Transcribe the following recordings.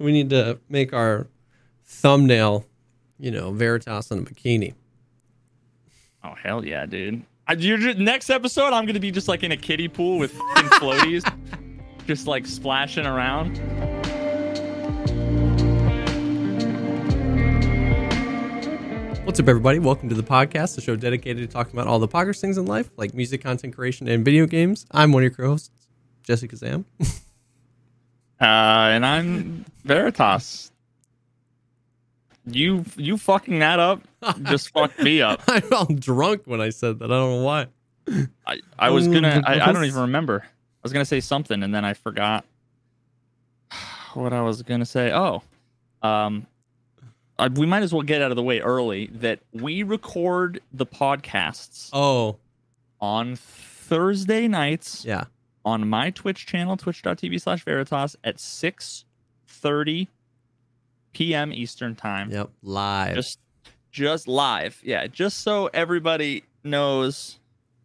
we need to make our thumbnail, you know, Veritas in a bikini. Oh hell yeah, dude! I, you're just, next episode, I'm gonna be just like in a kiddie pool with floaties, just like splashing around. What's up, everybody? Welcome to the Pogcast, the show dedicated to talking about all the poggers things in life, like music, content creation, and video games. I'm one of your co-hosts, Jesse Kazam. Uh, and I'm Veritas. You you fucking that up just fucked me up. I felt drunk when I said that. I don't know why. I, I was gonna I, I don't even remember. I was gonna say something and then I forgot what I was gonna say. Oh, um, I, we might as well get out of the way early that we record the podcasts Oh, on Thursday nights yeah. On my Twitch channel, twitch.tv slash Veritas at 6.30 p.m. Eastern time. Yep. Live. Just just live. Yeah, just so everybody knows.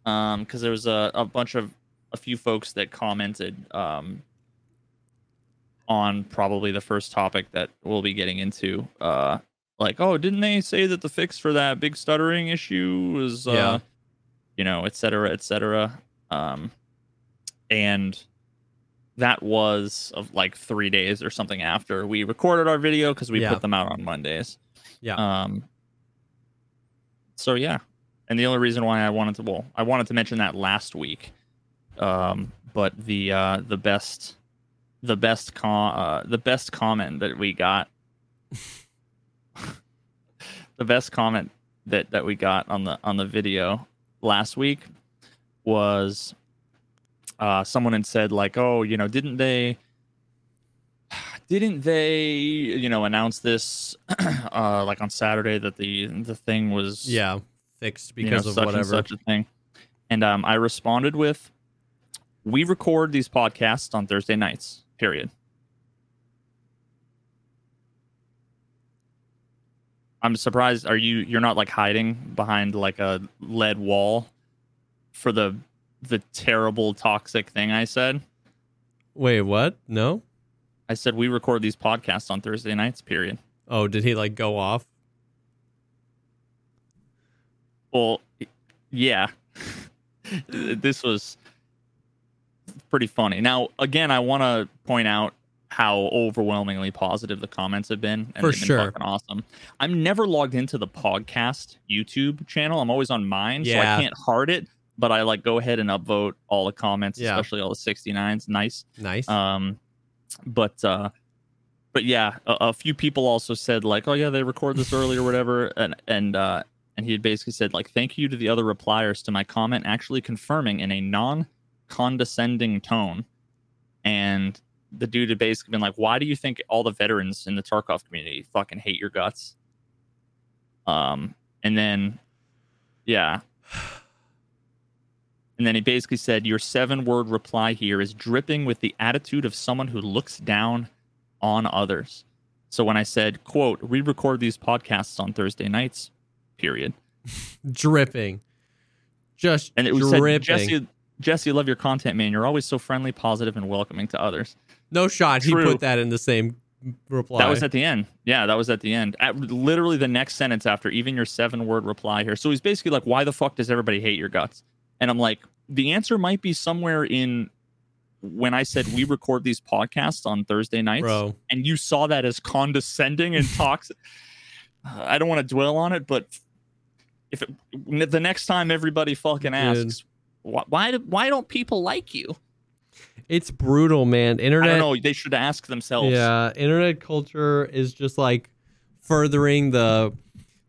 Um, because there was a, a bunch of a few folks that commented um on probably the first topic that we'll be getting into. Uh like, oh, didn't they say that the fix for that big stuttering issue was uh Yeah. you know, et cetera, et cetera. Um and that was of like three days or something after we recorded our video because we Yeah. put them out on Mondays. yeah. Um. So yeah, and the only reason why I wanted to well, I wanted to mention that last week, um, but the uh, the best, the best com uh, the best comment that we got, the best comment that that we got on the on the video last week was, uh, someone had said like, oh, you know, didn't they? didn't they you know announce this uh like on saturday that the the thing was yeah. Fixed you know, because of whatever. and such a thing and um i responded with we record these podcasts on thursday nights period i'm surprised are you you're not like hiding behind like a lead wall for the the terrible toxic thing i said Wait, what? No? i said we record these podcasts on thursday nights period Oh, did he like go off? Well, yeah. this was pretty funny. Now, again, I want to point out how overwhelmingly positive the comments have been. And For been sure. fucking awesome. I'm never logged into the podcast YouTube channel. I'm always on mine, so I can't hard it. But I like go ahead and upvote all the comments, Yeah. especially all the 69s. Nice. Nice. Um, but uh, but yeah, a, a few people also said like, oh yeah, they record this early or whatever, and and uh, and he had basically said like, thank you to the other repliers to my comment, actually confirming in a non-condescending tone, and the dude had basically been like, why do you think all the veterans in the Tarkov community fucking hate your guts? Um, and then yeah. And then he basically said, Your seven word reply here is dripping with the attitude of someone who looks down on others. So when I said, quote, we record these podcasts on Thursday nights, period. dripping. Just And it was said, dripping. Jesse, Jesse, love your content, man. You're always so friendly, positive, and welcoming to others. no shot. He put that in the same reply. That was at the end. Yeah, that was at the end. At literally the next sentence after even your seven word reply here. So he's basically like, why the fuck does everybody hate your guts? And I'm like, the answer might be somewhere in when I said we record these podcasts on Thursday nights, Bro. and you saw that as condescending and toxic. I don't want to dwell on it, but if it, the next time everybody fucking asks, why why, do- why don't people like you? It's brutal, man. I Internet don't know. They should ask themselves. Yeah, internet culture is just like furthering the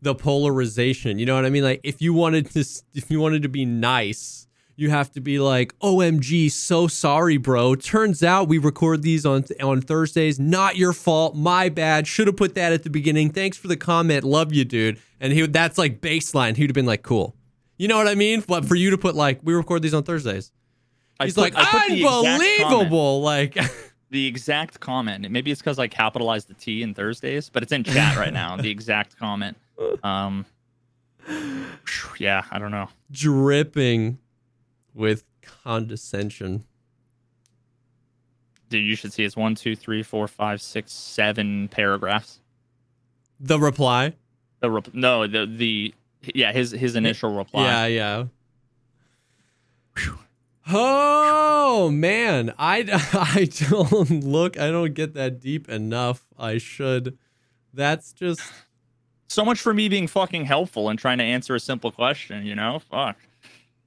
the polarization. You know what I mean? Like if you wanted to if you wanted to be nice, you have to be like, "OMG, so sorry, bro. Turns out we record these on on Thursdays. Not your fault. My bad. Should have put that at the beginning. Thanks for the comment. Love you, dude." And he that's like baseline. He'd have been like, "Cool." You know what I mean? But for you to put like, "We record these on Thursdays." He's put- like, I put the exact comment. "Unbelievable." Like the exact comment. Maybe it's because I capitalized the T in Thursdays, but it's in chat right now. The exact comment. Um, yeah, I don't know. dripping with condescension. dude, you should see it's one, two, three, four, five, six, seven paragraphs. The reply. The rep- no, the the yeah, his his initial reply. Yeah, yeah. Oh man, I I don't look. I don't get that deep enough. I should. That's just So much for me being fucking helpful and trying to answer a simple question. You know, fuck.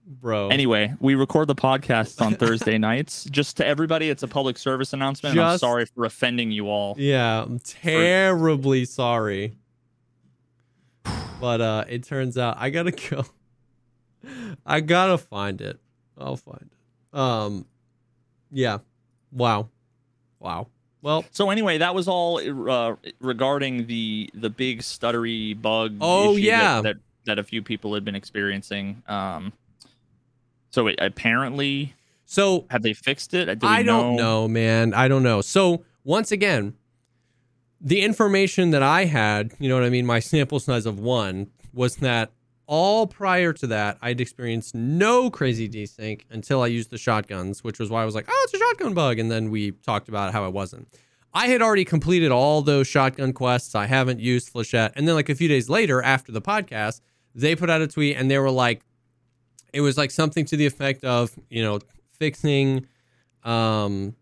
bro. Anyway, we record the podcast on Thursday nights. Just to everybody, it's a public service announcement. and I'm sorry for offending you all. Yeah, I'm terribly sorry. But uh it turns out I gotta go. I gotta find it. I'll find it. Um yeah. Wow. Wow. Well, So anyway, that was all uh, regarding the the big stuttery bug. Oh, issue yeah. that, that that a few people had been experiencing. Um, so it, apparently, so have they fixed it? Do I don't know, man. I don't know. So once again, the information that I had, you know what I mean, my sample size of one was that all prior to that, I'd experienced no crazy desync until I used the shotguns, which was why I was like, oh, it's a shotgun bug. And then we talked about how it wasn't. I had already completed all those shotgun quests. I haven't used Flechette. And then, like a few days later, after the podcast, they put out a tweet and they were like, it was like something to the effect of, you know, fixing um,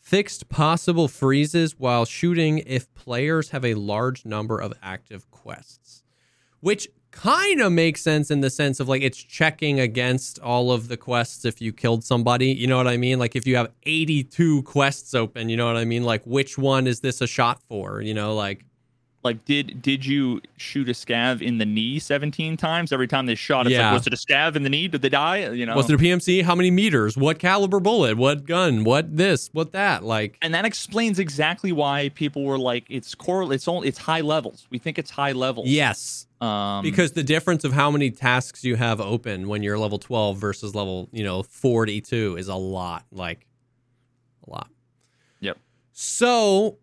fixed possible freezes while shooting if players have a large number of active quests, which kind of makes sense in the sense of like it's checking against all of the quests if you killed somebody. You know what I mean? Like if you have 82 quests open, you know what I mean? Like which one is this a shot for? You know, like Like, did did you shoot a scav in the knee 17 times? Every time they shot, it's Yeah. like, was it a scav in the knee? Did they die? You know. was it a PMC? How many meters? What caliber bullet? What gun? What this? What that? Like and that explains exactly why people were like, it's core. It's only it's high levels. We think it's high levels. yes. Um, because the difference of how many tasks you have open when you're level 12 versus level you know 42 is a lot like a lot Yep. so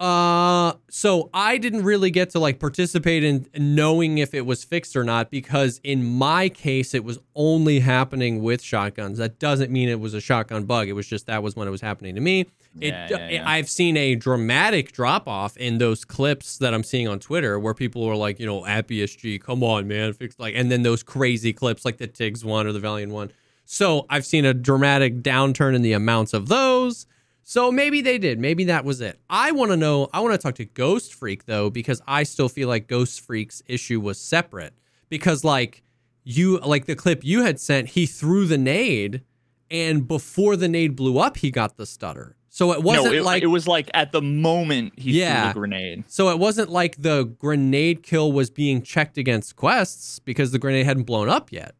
uh so i didn't really get to like participate in knowing if it was fixed or not because in my case it was only happening with shotguns that doesn't mean it was a shotgun bug it was just that was when it was happening to me it, yeah, yeah. I've seen a dramatic drop off in those clips that I'm seeing on Twitter where people are like, you know, at BSG, come on, man, fix like, and then those crazy clips like the Tiggs one or the Valiant one. So I've seen a dramatic downturn in the amounts of those. So maybe they did. Maybe that was it. I want to know. I want to talk to Ghost Freak though, because I still feel like Ghost Freak's issue was separate. Because like you, like the clip you had sent, he threw the nade, and before the nade blew up, he got the stutter. So it wasn't no, it, like it was like at the moment he Yeah. threw the grenade. so it wasn't like the grenade kill was being checked against quests because the grenade hadn't blown up yet.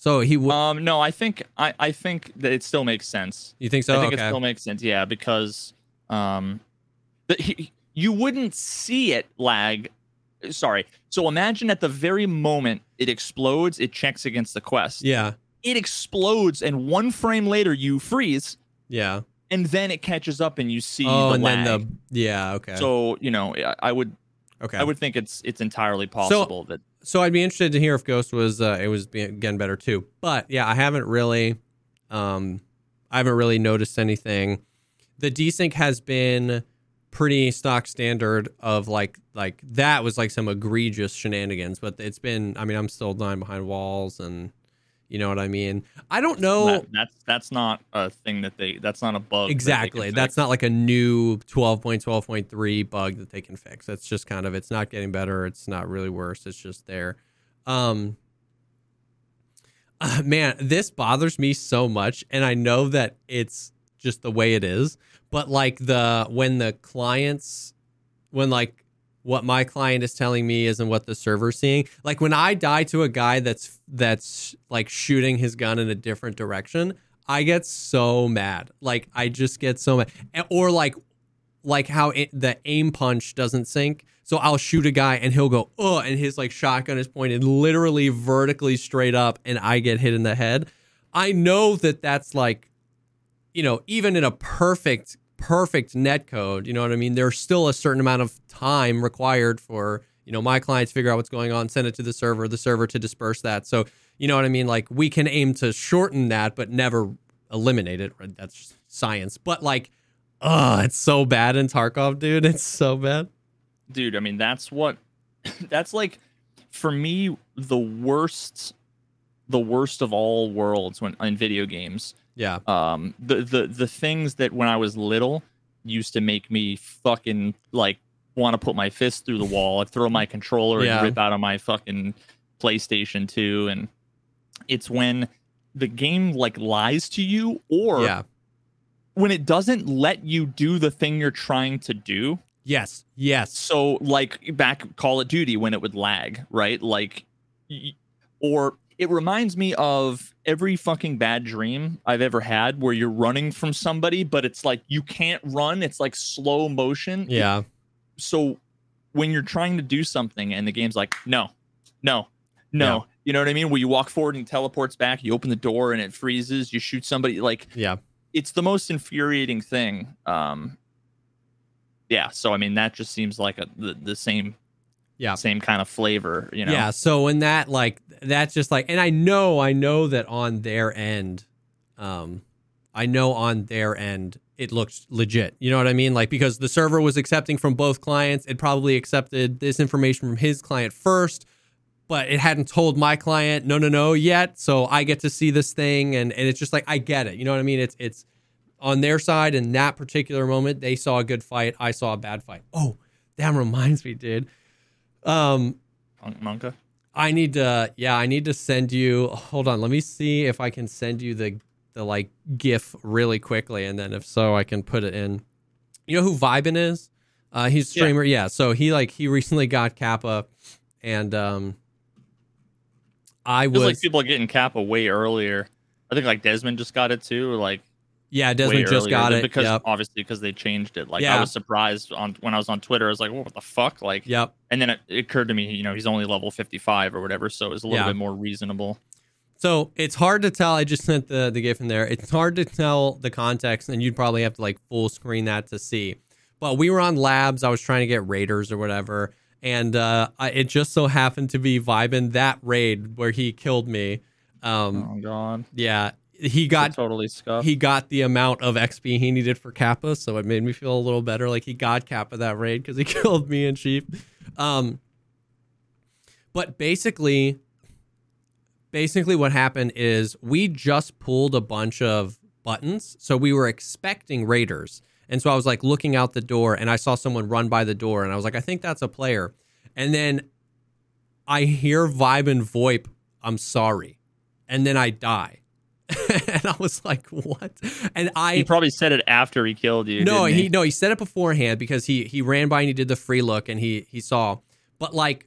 So he w- Um, no, I think I, I think that it still makes sense. you think so? I think okay. it still makes sense. Yeah, because um, the, he, you wouldn't see it lag. Sorry. So imagine at the very moment it explodes, it checks against the quest. yeah. It explodes, and one frame later you freeze, Yeah. and then it catches up, and you see Oh, the and lag. then the yeah. Okay. So you know, I, I would okay. I would think it's it's entirely possible that so I'd be interested to hear if Ghost was uh, it was getting better too. But yeah, I haven't really, um, I haven't really noticed anything. The desync has been pretty stock standard of like like that was like some egregious shenanigans, but it's been. I mean, I'm still dying behind walls, and you know what I mean. I don't know. that, that's that's not a thing that they that's not a bug. that Exactly. fix. That's not like a new 12.12.3 bug that they can fix. That's just kind of it's not getting better. It's not really worse. It's just there. Um uh, man, this bothers me so much and I know that it's just the way it is, but like the when the clients when like what my client is telling me isn't what the server's seeing. Like when I die to a guy that's that's like shooting his gun in a different direction, I get so mad. Like I just get so mad. Or like like how it, the aim punch doesn't sync. So I'll shoot a guy and he'll go, oh, and his like shotgun is pointed literally vertically straight up, and I get hit in the head. I know that that's like, you know, even in a perfect, perfect net code, you know what I mean? There's still a certain amount of time required for, you know, my clients figure out what's going on, send it to the server, the server to disperse that. So, you know what I mean? Like we can aim to shorten that, but never eliminate it. That's science, but like, oh, it's so bad in Tarkov, dude. It's so bad. dude i mean that's what that's like for me the worst the worst of all worlds when in video games Yeah, um the the the things that when i was little used to make me fucking like want to put my fist through the wall. And throw my controller Yeah. and rip out of my fucking playstation 2 and it's when the game like lies to you or yeah, when it doesn't let you do the thing you're trying to do. Yes, yes, so like back Call of Duty when it would lag, right? Like or it reminds me of every fucking bad dream I've ever had where you're running from somebody but it's like you can't run, it's like slow motion. yeah, So when you're trying to do something and the game's like no. No. No. Yeah. You know what I mean? Where you walk forward and teleports back, you open the door and it freezes, you shoot somebody like yeah. it's the most infuriating thing. Um, yeah, so I mean that just seems like a, the the same, Yeah. same kind of flavor, you know. Yeah. So in that, like, that's just like, and I know, I know that on their end, um, I know on their end it looked legit. You know what I mean? Like because the server was accepting from both clients, it probably accepted this information from his client first, but it hadn't told my client no, no, no yet. So I get to see this thing, and and it's just like I get it. You know what I mean? It's it's on their side in that particular moment. They saw a good fight. I saw a bad fight. Oh, that reminds me, dude. Um, Mon- Monka. I need to yeah, I need to send you hold on, let me see if I can send you the the like GIF really quickly and then if so I can put it in. You know who Vibin is? Uh he's a Yeah. streamer, yeah. So he like he recently got Kappa and um I Feels was like people are getting Kappa way earlier. I think like Desmond just got it too, or like yeah, Desmond just got it. because yep. obviously because they changed it. Like Yeah. I was surprised on when I was on Twitter. I was like, what the fuck? Like, Yep. and then it, it occurred to me, you know, he's only level fifty five or whatever, so it was a little Yeah. bit more reasonable. So it's hard to tell. I just sent the the GIF in there. It's hard to tell the context, and you'd probably have to like full screen that to see. But we were on labs. I was trying to get raiders or whatever, and uh, I, it just so happened to be Vibin that raid where he killed me. Um, oh god, yeah, he got totally scuffed. he got the amount of XP he needed for Kappa, so it made me feel a little better. Like he got Kappa that raid because he killed me and Sheef. Um, but basically, basically what happened is we just pulled a bunch of buttons, so we were expecting raiders, and so I was like looking out the door, and I saw someone run by the door, and I was like, I think that's a player, and then I hear Vibin VoIP, I'm sorry, and then I die. and I was like, "What?" And I he probably said it after he killed you. no, didn't he no, he said it beforehand because he he ran by and he did the free look and he he saw. But like,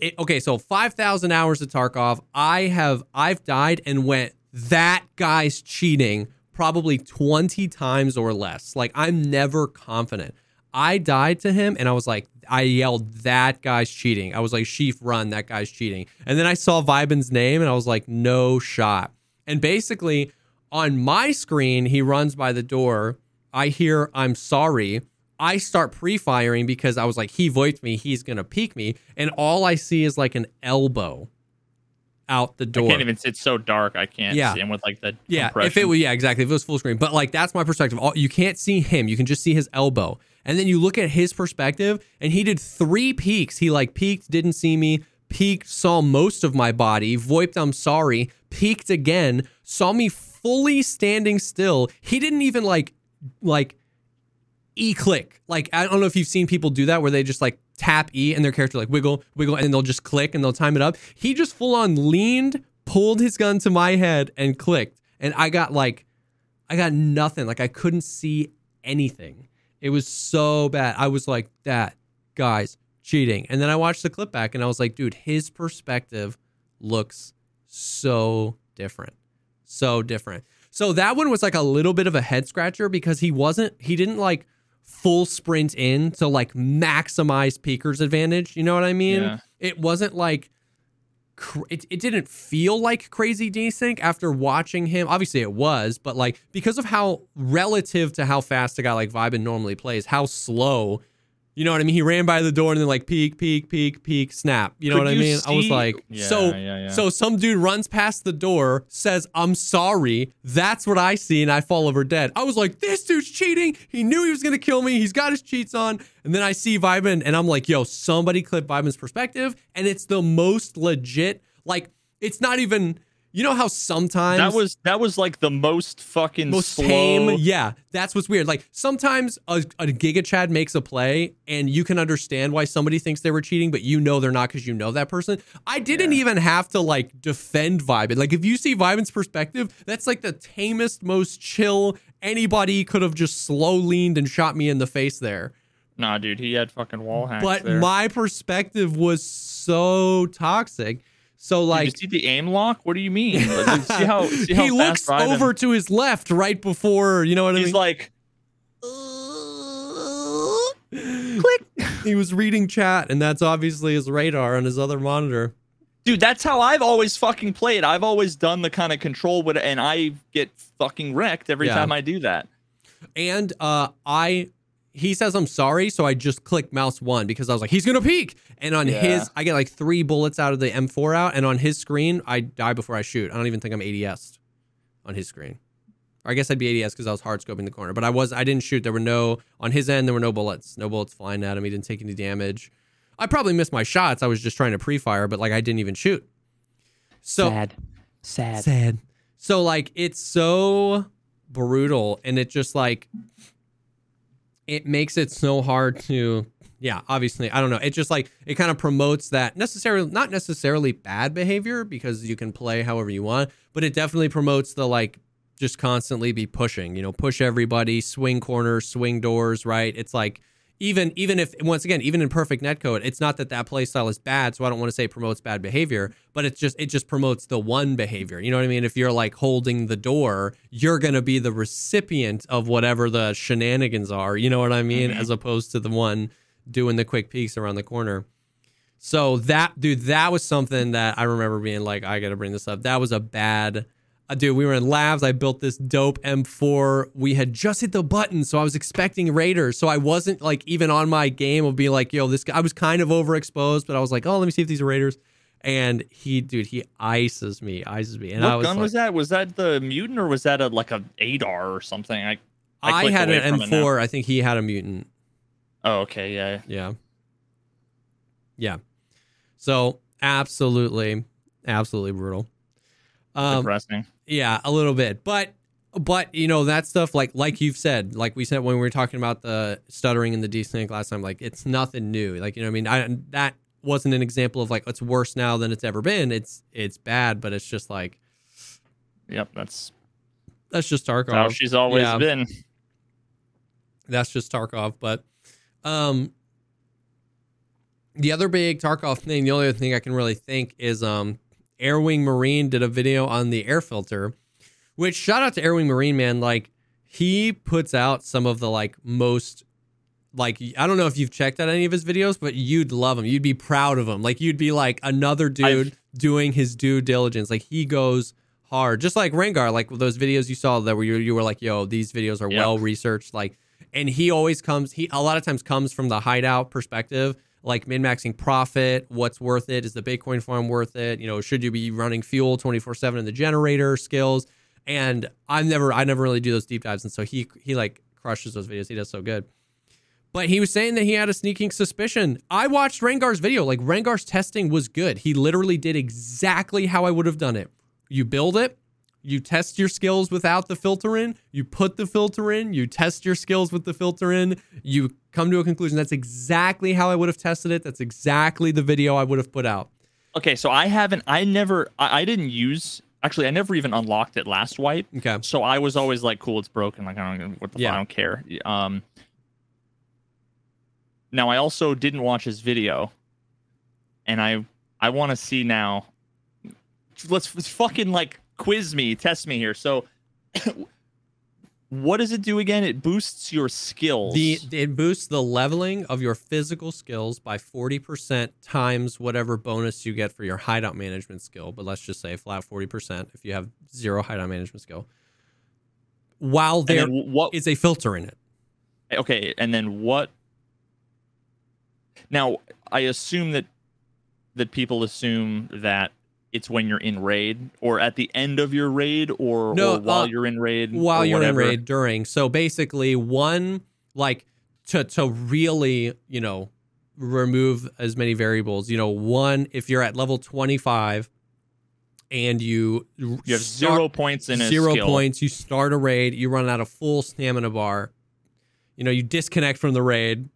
it- okay, so five thousand hours of Tarkov. I have I've died and went that guy's cheating probably twenty times or less. Like I'm never confident. I died to him and I was like, I yelled that guy's cheating. I was like, Sheef, run, that guy's cheating. And then I saw Vibin's name and I was like, no shot. And basically, on my screen, he runs by the door. I hear, I'm sorry. I start pre firing because I was like, he voiced me. He's going to peek me. And all I see is like an elbow out the door. I can't even. It's so dark. I can't Yeah. see him with like the Yeah, if it was yeah, exactly. If it was full screen, but like that's my perspective. All, you can't see him; you can just see his elbow. And then you look at his perspective, and he did three peeks. He like peeked, didn't see me, peeked, saw most of my body, voiped, "I'm sorry," peeked again, saw me fully standing still. He didn't even like like e click. Like I don't know if you've seen people do that where they just like tap E and their character like wiggle, wiggle, and then they'll just click and they'll time it up. He just full on leaned, pulled his gun to my head and clicked. And I got like I got nothing. Like I couldn't see anything. It was so bad. I was like, that guy's cheating. And then I watched the clip back and I was like, dude, his perspective looks so different. So different. So that one was like a little bit of a head scratcher because he wasn't, he didn't like full sprint in to like maximize Peeker's advantage. You know what I mean? Yeah. It wasn't like, it, it didn't feel like crazy desync after watching him. Obviously, it was, but like because of how relative to how fast a guy like Vibin normally plays, how slow You know what I mean? He ran by the door and then like peek, peek, peek, peek, snap. You know Could what I mean? I was like, Yeah, so yeah, yeah. so some dude runs past the door, says, I'm sorry. That's what I see, and I fall over dead. I was like, this dude's cheating. He knew he was gonna kill me. He's got his cheats on. And then I see Vibin, and I'm like, yo, somebody clip Vibin's perspective. And it's the most legit, like, it's not even you know how sometimes that was that was like the most fucking most slow. tame. Yeah, that's what's weird. Like sometimes a, a Giga Chad makes a play, and you can understand why somebody thinks they were cheating, but you know they're not because you know that person. I didn't Yeah. even have to like defend Vibin. Like if you see Vibin's perspective, that's like the tamest, most chill. Anybody could have just slow leaned and shot me in the face there. Nah, dude, he had fucking wall hacks. But there. my perspective was so toxic. So Dude, like you see the aim lock? What do you mean? Like, see how see how he looks over to his left right before you know what I mean. He's like, Click. He was reading chat, and that's obviously his radar on his other monitor. dude, that's how I've always fucking played. I've always done the kind of control with, and I get fucking wrecked every Yeah. time I do that. And uh, I, he says I'm sorry, so I just clicked mouse one because I was like, he's gonna peek. And on Yeah. his, I get like three bullets out of the M4 out, and on his screen, I die before I shoot. I don't even think I'm ADS on his screen. Or I guess I'd be ADS because I was hard scoping the corner, but I was I didn't shoot. There were no on his end. There were no bullets, no bullets flying at him. He didn't take any damage. I probably missed my shots. I was just trying to pre-fire, but like I didn't even shoot. So sad, sad. sad. So like it's so brutal and it just like it makes it so hard to yeah, obviously, I don't know. It just like it kind of promotes that necessarily not necessarily bad behavior because you can play however you want, but it definitely promotes the like just constantly be pushing, you know, push everybody, swing corners, swing doors, right? It's like even even if once again even in perfect netcode it's not that that play style is bad so i don't want to say it promotes bad behavior but it's just it just promotes the one behavior you know what i mean? If you're like holding the door you're going to be the recipient of whatever the shenanigans are you know what i mean? Mhm. as opposed to the one doing the quick peeks around the corner. So that dude that was something that i remember being like i gotta bring this up. That was a bad uh, dude, we were in labs. I built this dope M4. We had just hit the button, so I was expecting Raiders. So I wasn't like even on my game of being like, yo, this guy. I was kind of overexposed, but I was like, oh, let me see if these are Raiders. And he, dude, he ices me, ices me. And what I was gun like, was that? Was that the mutant or was that a like a ADAR or something? I, I I, had an from it now. M4. I think he had a mutant. oh okay, yeah. Yeah. Yeah. So absolutely, absolutely brutal. Um, Depressing. Yeah, a little bit. But but you know, that stuff like like you've said, like we said when we were talking about the stuttering and the desync last time, like it's nothing new. Like, you know what I mean? I that wasn't an example of like it's worse now than it's ever been. It's it's bad, but it's just like Yep, that's that's just Tarkov. how she's always yeah. been. That's just Tarkov. But um the other big Tarkov thing, the only other thing I can really think is um Airwing Marine did a video on the air filter, which shout out to Airwing Marine, man. Like he puts out some of the like most like I don't know if you've checked out any of his videos, but you'd love him. You'd be proud of him. Like you'd be like another dude I've- doing his due diligence. Like he goes hard, just like Rengar. Like those videos you saw that where you, you were like, "Yo, these videos are Yep. well researched." Like, and he always comes. He a lot of times comes from the hideout perspective, like min maxing profit. What's worth it? Is the Bitcoin farm worth it? You know, should you be running fuel twenty four seven in the generator skills? And I've never, I never really do those deep dives, and so he he like crushes those videos. He does so good. But he was saying that he had a sneaking suspicion. I watched Rengar's video. Like Rengar's testing was good. He literally did exactly how I would have done it. You build it, you test your skills without the filter in, you put the filter in, you test your skills with the filter in, you come to a conclusion. That's exactly how I would have tested it. That's exactly the video I would have put out. Okay, so I haven't. I never. I, I didn't use. Actually, I never even unlocked it last wipe. Okay. So I was always like, "Cool, it's broken." Like I don't. What the Yeah. fuck? I don't care. Um. Now I also didn't watch his video, and I I want to see now. Let's, let's fucking like quiz me, test me here. So, what does it do again? It boosts your skills. The it boosts the leveling of your physical skills by 40% times whatever bonus you get for your hideout management skill. But let's just say flat 40% if you have zero hideout management skill. While there what? is a filter in it. Okay, and then what? Now, I assume that that people assume that it's when you're in raid or at the end of your raid or, No, or while uh, you're in raid while or you're whatever. in raid during. So basically, one like to to really you know remove as many variables. You know, one if you're at level 25 and you You have zero points in a zero skill. points. You start a raid. You run out of full stamina bar. You know, you disconnect from the raid.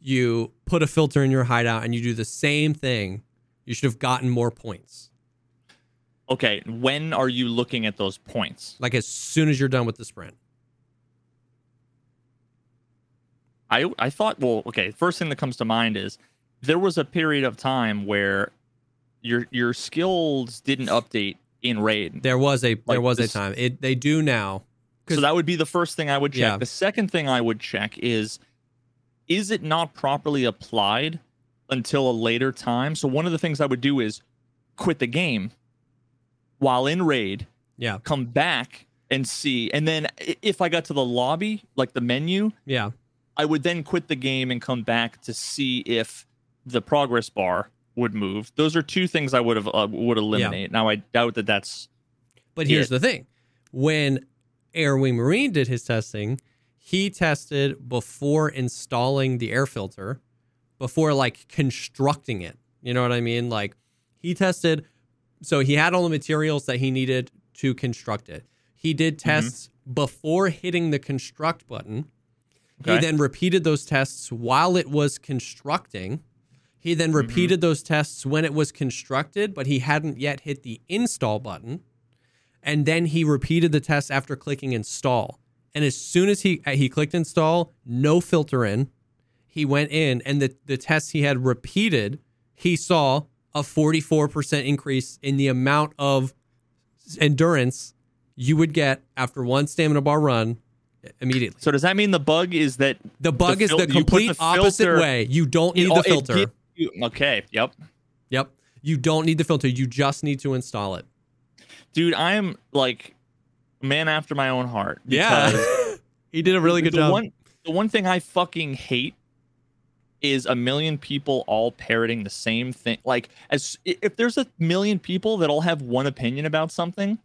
You put a filter in your hideout, and you do the same thing. You should have gotten more points. Okay, when are you looking at those points? Like as soon as you're done with the sprint. I I thought well, okay, first thing that comes to mind is there was a period of time where your your skills didn't update in raid. There was a there was this- a time. It they do now. So that would be the first thing I would check. Yeah. The second thing I would check is is it not properly applied until a later time? So one of the things I would do is quit the game while in raid, Yeah, come back and see and then if I got to the lobby, like the menu, yeah, I would then quit the game and come back to see if the progress bar would move. Those are two things I would have uh, would eliminate. Now I doubt that that's But here's Yeah. the thing: when Airwing Marine did his testing, he tested before installing the air filter, before like constructing it. You know what I mean? Like he tested, so he had all the materials that he needed to construct it. He did tests before hitting the construct button. He then repeated those tests while it was constructing. He then repeated those tests when it was constructed, but he hadn't yet hit the install button. And then he repeated the test after clicking install. And as soon as he uh, he clicked install, no filter in, he went in and the, the tests he had repeated, he saw a 44% increase in the amount of endurance you would get after one stamina bar run immediately. so does that mean the bug is that The bug is fil- the complete the opposite filter- way. You don't need all- the filter. you- okay, yep. Yep. You don't need the filter. You just need to install it. Dude, I'm like a man after my own heart. Yeah. he did a really good the job. One, the one thing I fucking hate is a million people all parroting the same thing. Like, as if there's a million people that all have one opinion about something,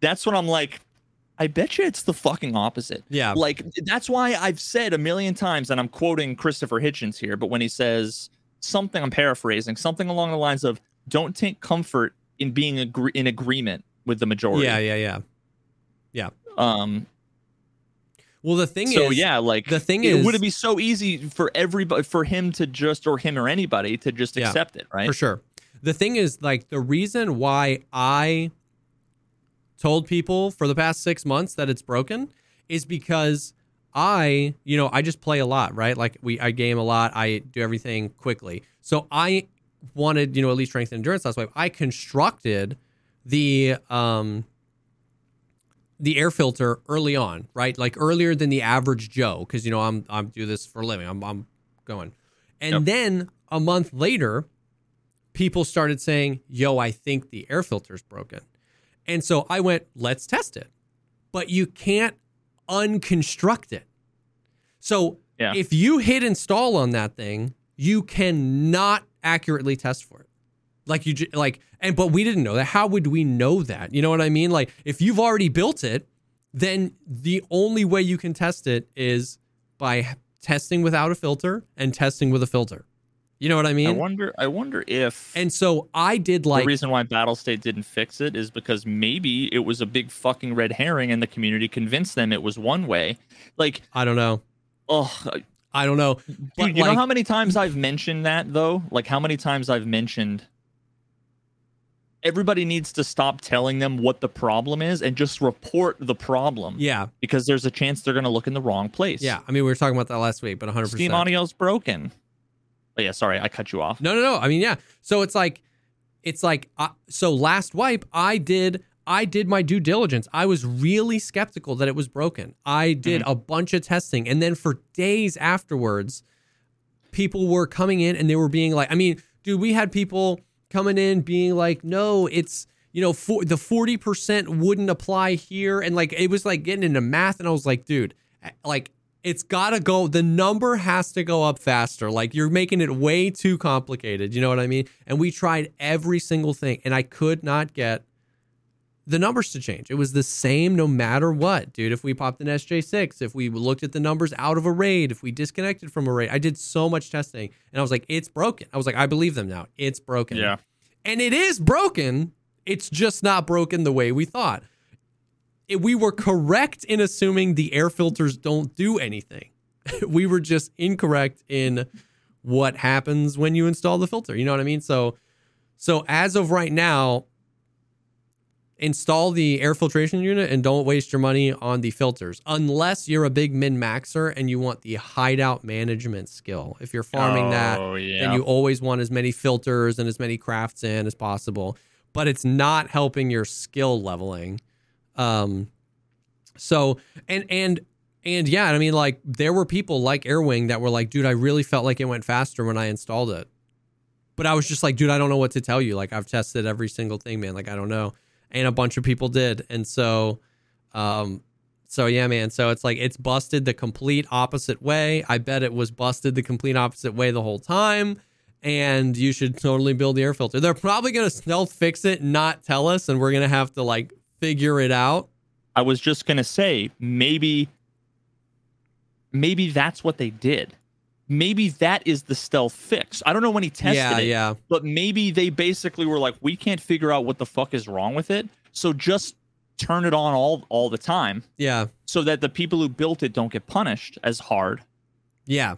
that's when I'm like, I bet you it's the fucking opposite. yeah. Like, that's why I've said a million times, and I'm quoting Christopher Hitchens here, but when he says something, I'm paraphrasing, something along the lines of, don't take comfort in being agree- in agreement with the majority. Yeah, yeah, yeah. Yeah. Um, Well, the thing so is, yeah, like the thing it, is- would it be so easy for everybody for him to just or him or anybody to just Yeah, accept it, right? for sure. The thing is, like, the reason why I told people for the past six months that it's broken is because I, you know, I just play a lot, right? Like, we, I game a lot. I do everything quickly. So I wanted, you know, at least strength and endurance last wipe. I constructed the, um, the air filter early on, right? Like earlier than the average Joe, because you know I'm I'm do this for a living. I'm I'm going, and Yep. then a month later, people started saying, "Yo, I think the air filter's broken," and so I went, "Let's test it," but you can't unconstruct it. So Yeah. if you hit install on that thing, you cannot accurately test for it. Like you like and but we didn't know that. How would we know that? You know what I mean? Like if you've already built it, then the only way you can test it is by testing without a filter and testing with a filter. You know what I mean? I wonder. I wonder if and so I did like the reason why Battlestate didn't fix it is because maybe it was a big fucking red herring, and the community convinced them it was one way. Like, I don't know. oh, I don't know. dude, But you know how many times I've mentioned that though? Like, how many times I've mentioned. Everybody needs to stop telling them what the problem is and just report the problem. Yeah. because there's a chance they're going to look in the wrong place. Yeah. I mean, we were talking about that last week, but 100%. Steam audio's broken. Oh yeah, sorry, I cut you off. No, no, no. I mean, yeah. So it's like, it's like, uh, so last wipe, I did, I did my due diligence. I was really skeptical that it was broken. I did a bunch of testing, and then for days afterwards, people were coming in and they were being like, I mean, dude, we had people coming in being like, no, it's. You know, for the forty percent wouldn't apply here, and like it was like getting into math, and I was like, dude, like it's got to go the number has to go up faster. Like you're making it way too complicated. You know what i mean? And we tried every single thing and i could not get the numbers to change it was the same no matter what dude if we popped an sj6 if we looked at the numbers out of a raid if we disconnected from a raid i did so much testing and i was like it's broken i was like i believe them now it's broken Yeah. and it is broken it's just not broken the way we thought it, we were correct in assuming the air filters don't do anything. we were just incorrect in what happens when you install the filter. You know what I mean? So so as of right now, install the air filtration unit and don't waste your money on the filters unless you're a big min maxer and you want the hideout management skill. If you're farming that, Oh, yeah. then you always want as many filters and as many crafts in as possible. But it's not helping your skill leveling. Um, so and and and yeah, I mean, like there were people like Airwing that were like, dude, I really felt like it went faster when I installed it. But I was just like, dude, I don't know what to tell you. Like I've tested every single thing, man. Like I don't know. And a bunch of people did. And so um so yeah, man. So it's like it's busted the complete opposite way. I bet it was busted the complete opposite way the whole time. And you should totally build the air filter. They're probably gonna stealth fix it, not tell us, and we're gonna have to like figure it out. I was just gonna say maybe maybe that's what they did. Maybe that is the stealth fix. I don't know when he tested yeah, it, yeah. but maybe they basically were like, we can't figure out what the fuck is wrong with it, so just turn it on all all the time, Yeah. so that the people who built it don't get punished as hard. Yeah.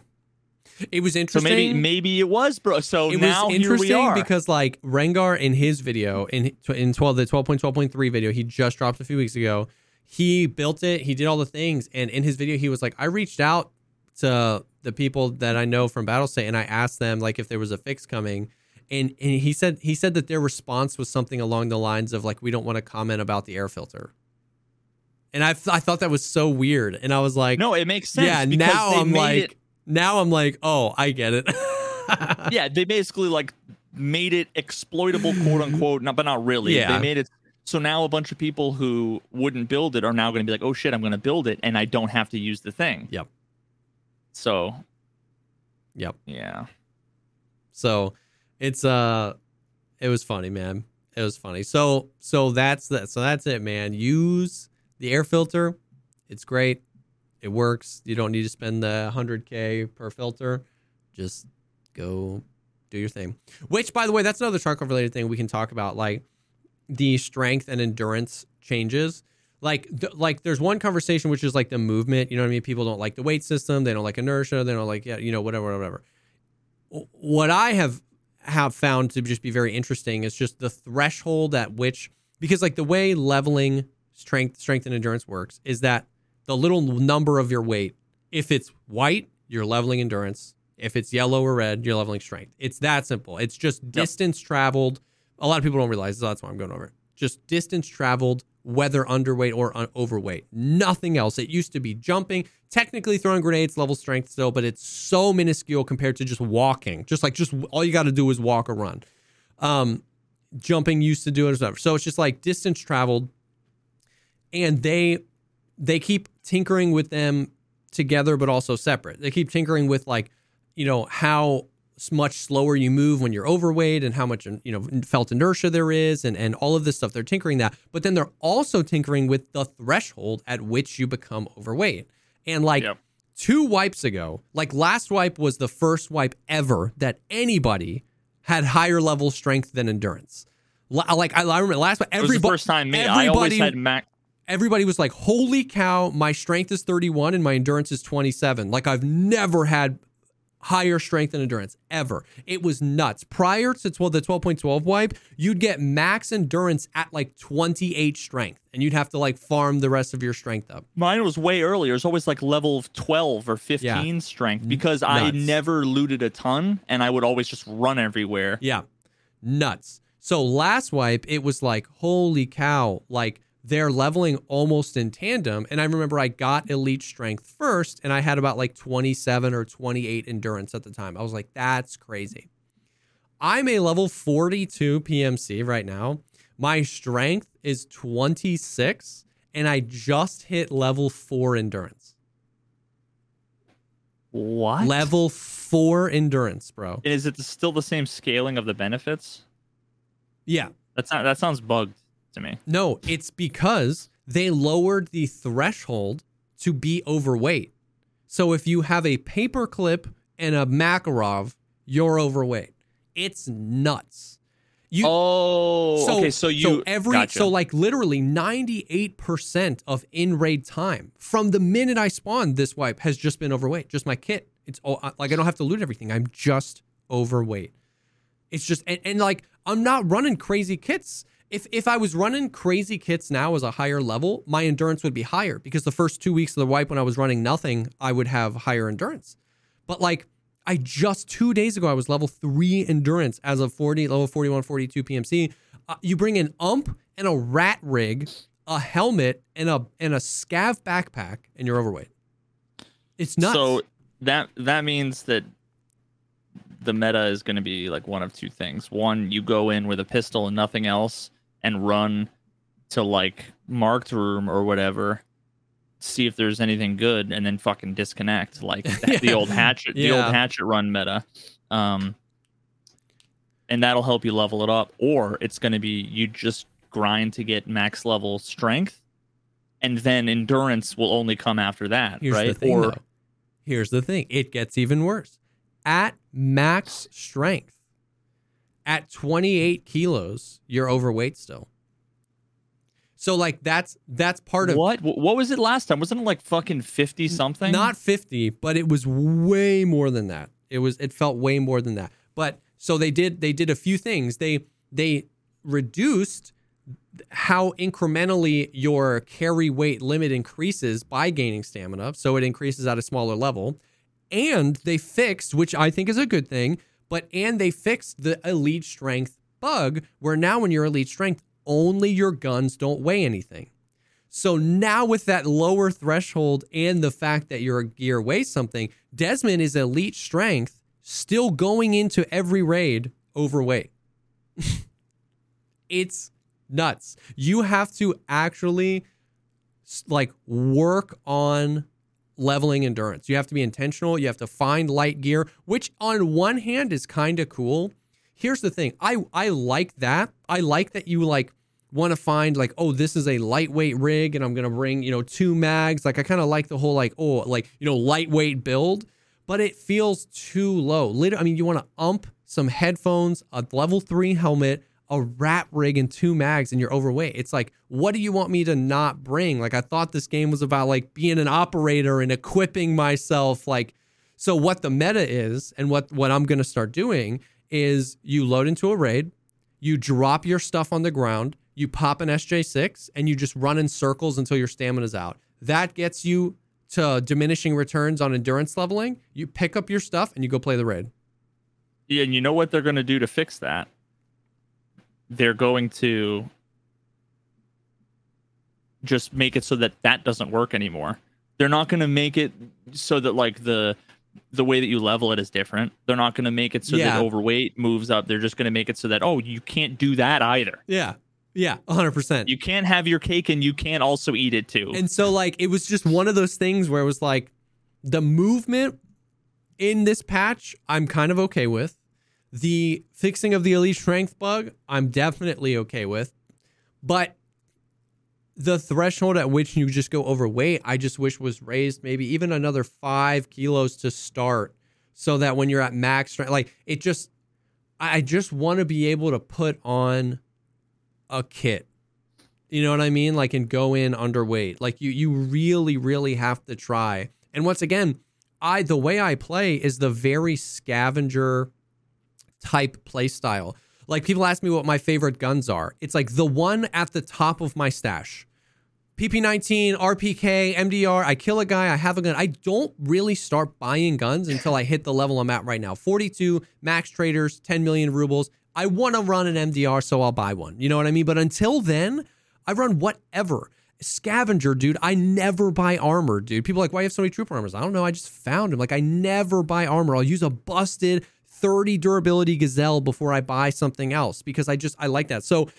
It was So interesting. maybe maybe it was, bro. So it now was here we interesting are. because like Rengar in his video in in 12 the 12.12.3 video he just dropped a few weeks ago, he built it, he did all the things and in his video he was like I reached out to the people that I know from Battlestate and I asked them like if there was a fix coming and and he said he said that their response was something along the lines of like we don't want to comment about the air filter. And I I thought that was so weird and I was like no, it makes sense. yeah, now I'm like it- now I'm like, "Oh, I get it." yeah, they basically like made it exploitable, quote unquote. Not, but not really. Yeah. They made it so now a bunch of people who wouldn't build it are now going to be like, oh shit, I'm going to build it, and I don't have to use the thing. Yep. So Yep. yeah, So it's uh it was funny, man. It was funny. So so that's that so that's it, man. Use the air filter. It's great. It works. You don't need to spend the 100k per filter. Just go do your thing. Which by the way, that's another Tarkov related thing we can talk about like the strength and endurance changes. Like like there's one conversation which is like the movement, you know what I mean? People don't like the weight system, they don't like inertia, they don't like yeah, you know whatever whatever what I have have found to just be very interesting is just the threshold at which because like the way leveling strength strength and endurance works is that the little number of your weight if it's white you're leveling endurance. If it's yellow or red you're leveling strength. It's that simple. It's just distance traveled. A lot of people don't realize so that's why I'm going over it. Just distance traveled whether underweight or un- overweight. Nothing else. It used to be jumping technically throwing grenades level strength still but it's so minuscule compared to just walking. Just like just all you got to do is walk or run. Um jumping used to do it or whatever. So it's just like distance traveled and they they keep tinkering with them together but also separate. They keep tinkering with like you know how much slower you move when you're overweight and how much you know felt inertia there is and and all of this stuff they're tinkering that but then they're also tinkering with the threshold at which you become overweight and like Yep. two wipes ago like last wipe was the first wipe ever that anybody had higher level strength than endurance like i, I remember last wipe it was the everybody first time me. I always everybody- had max. everybody was like, "Holy cow, my strength is 31 and my endurance is 27." Like I've never had higher strength and endurance ever. It was nuts. Prior to 12, the 12.12 wipe, you'd get max endurance at like 28 strength and you'd have to like farm the rest of your strength up. Mine was way earlier. It was always like level 12 or 15 strength mm-hmm. because I never looted a ton and I would always just run everywhere. Yeah. Nuts. So last wipe, it was like, holy cow, like they're leveling almost in tandem. And I remember I got elite strength first, and I had about like 27 or 28 endurance at the time. I was like, that's crazy. I'm a level 42 PMC right now. My strength is 26, and I just hit level four endurance. What? Level four endurance, bro. Is it still the same scaling of the benefits? Yeah. That's not. That sounds bugged to me. No, it's because they lowered the threshold to be overweight. So if you have a paperclip and a Makarov, you're overweight. It's nuts. You, oh, so, okay. So you so every gotcha. so like literally 98% of in raid time from the minute I spawned this wipe has just been overweight. Just my kit. It's all uh, like I don't have to loot everything. I'm just overweight. It's just and, and like I'm not running crazy kits. If if I was running crazy kits now as a higher level, my endurance would be higher because the first two weeks of the wipe when I was running nothing, I would have higher endurance. But like I just two days ago I was level three endurance as of 40 level 41 42 PMC. Uh, you bring an ump and a rat rig, a helmet and a and a scav backpack, and you're overweight. It's nuts. So that that means that the meta is going to be like one of two things. One, you go in with a pistol and nothing else, and run to like marked room or whatever, see if there's anything good, and then fucking disconnect like the, the old hatchet, the old hatchet run meta. Um, and that'll help you level it up. Or it's going to be you just grind to get max level strength, and then endurance will only come after that, Here's right? thing, or though. Here's the thing. It gets even worse. At max strength, at 28 kilos, you're overweight still. So like that's that's part of what? What was it last time? Wasn't it like fucking fifty something? not 50, but it was way more than that. It was it felt way more than that. But so they did they did a few things. They they reduced how incrementally your carry weight limit increases by gaining stamina, so it increases at a smaller level. And they fixed, which I think is a good thing, but and they fixed the elite strength bug where now when you're elite strength, only your guns don't weigh anything. So now with that lower threshold and the fact that your gear weighs something, Desmond is elite strength, still going into every raid overweight. it's nuts. You have to actually like work on leveling endurance. You have to be intentional. You have to find light gear, which on one hand is kind of cool. Here's the thing. I I like that. I like that you like want to find like oh this is a lightweight rig and I'm going to bring, you know, two mags. Like I kind of like the whole like oh like, you know, lightweight build, but it feels too low. Literally, I mean, you want to ump some headphones, a level 3 helmet, a rat rig and two mags and you're overweight. It's like, what do you want me to not bring? Like I thought this game was about like being an operator and equipping myself like so what the meta is and what what I'm going to start doing is you load into a raid, you drop your stuff on the ground, you pop an SJ6 and you just run in circles until your stamina's out. That gets you to diminishing returns on endurance leveling. You pick up your stuff and you go play the raid. Yeah, and you know what they're going to do to fix that? They're going to just make it so that that doesn't work anymore. They're not going to make it so that like the the way that you level it is different. They're not going to make it so Yeah. that overweight moves up. They're just going to make it so that oh, you can't do that either. Yeah. Yeah, 100%. You can't have your cake and you can't also eat it too. And so like it was just one of those things where it was like the movement in this patch I'm kind of okay with. The fixing of the elite strength bug I'm definitely okay with. But the threshold at which you just go overweight, I just wish was raised maybe even another 5 kilos to start so that when you're at max strength like it just I just want to be able to put on a kit you know what I mean? Like and go in underweight. Like you you really really have to try. And once again, I the way I play is the very scavenger type play style. Like people ask me what my favorite guns are. It's like the one at the top of my stash. PP19, RPK, MDR, I kill a guy, I have a gun. I don't really start buying guns until I hit the level I'm at right now. 42 max traders, 10 million rubles. I want to run an MDR, so I'll buy one. You know what I mean? But until then, I run whatever. Scavenger, dude. I never buy armor, dude. People like, why you have so many trooper armors? I don't know. I just found them. Like, I never buy armor. I'll use a busted 30 durability gazelle before I buy something else because I just I like that. So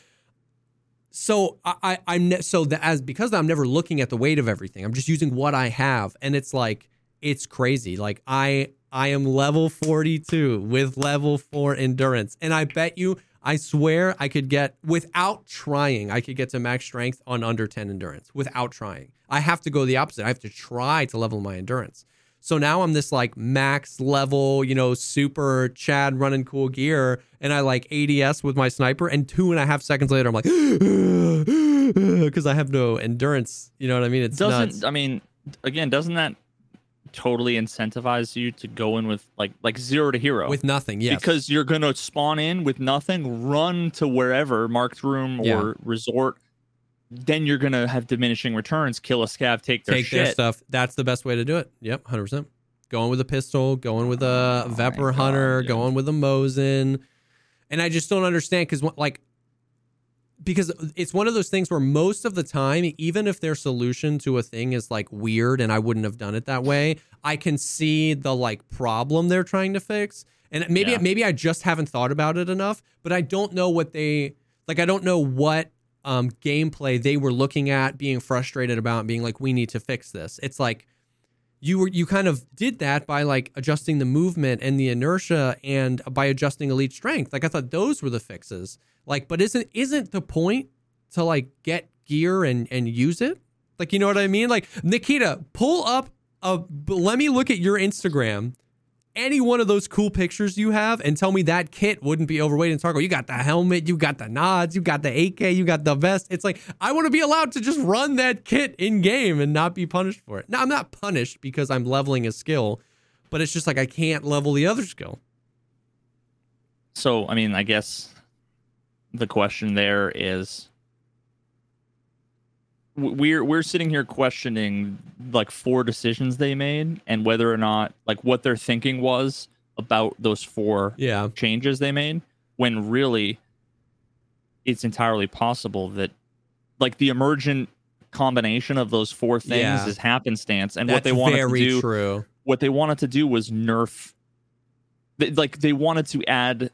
so I, I I'm ne- so that as because I'm never looking at the weight of everything. I'm just using what I have, and it's like it's crazy. Like I I am level 42 with level 4 endurance and I bet you I swear I could get without trying I could get to max strength on under 10 endurance without trying. I have to go the opposite. I have to try to level my endurance. So now I'm this like max level, you know, super Chad running cool gear, and I like ADS with my sniper, and two and a half seconds later, I'm like, because I have no endurance. You know what I mean? It's doesn't nuts. I mean again, doesn't that totally incentivize you to go in with like like zero to hero? with nothing. Yes. Because you're gonna spawn in with nothing, run to wherever, marked room or Yeah. resort, then you're gonna have diminishing returns, kill a scav, take their take shit. their stuff. That's the best way to do it. Yep, hundred percent. Going with a pistol, going with a Oh my Vepr God, Hunter, going with a Mosin, and I just don't understand because like because it's one of those things where most of the time, even if their solution to a thing is like weird and I wouldn't have done it that way, I can see the like problem they're trying to fix. And maybe Yeah. maybe I just haven't thought about it enough, but I don't know what they like I don't know what um gameplay they were looking at being frustrated about being like we need to fix this. It's like you were you kind of did that by like adjusting the movement and the inertia and by adjusting elite strength. Like I thought those were the fixes. Like, but isn't isn't the point to like get gear and and use it? Like, you know what I mean? Like Nikita, pull up a. Let me look at your Instagram. Any one of those cool pictures you have, and tell me that kit wouldn't be overweight in Tarkov. You got the helmet, you got the nods, you got the AK, you got the vest. It's like I want to be allowed to just run that kit in game and not be punished for it. Now I'm not punished because I'm leveling a skill, but it's just like I can't level the other skill. So I mean, I guess the question there is we're we're sitting here questioning like four decisions they made and whether or not like what their thinking was about those four Yeah, changes they made when really it's entirely possible that like the emergent combination of those four things Yeah. is happenstance and that's what they wanted to do true. what they wanted to do was nerf they, like they wanted to add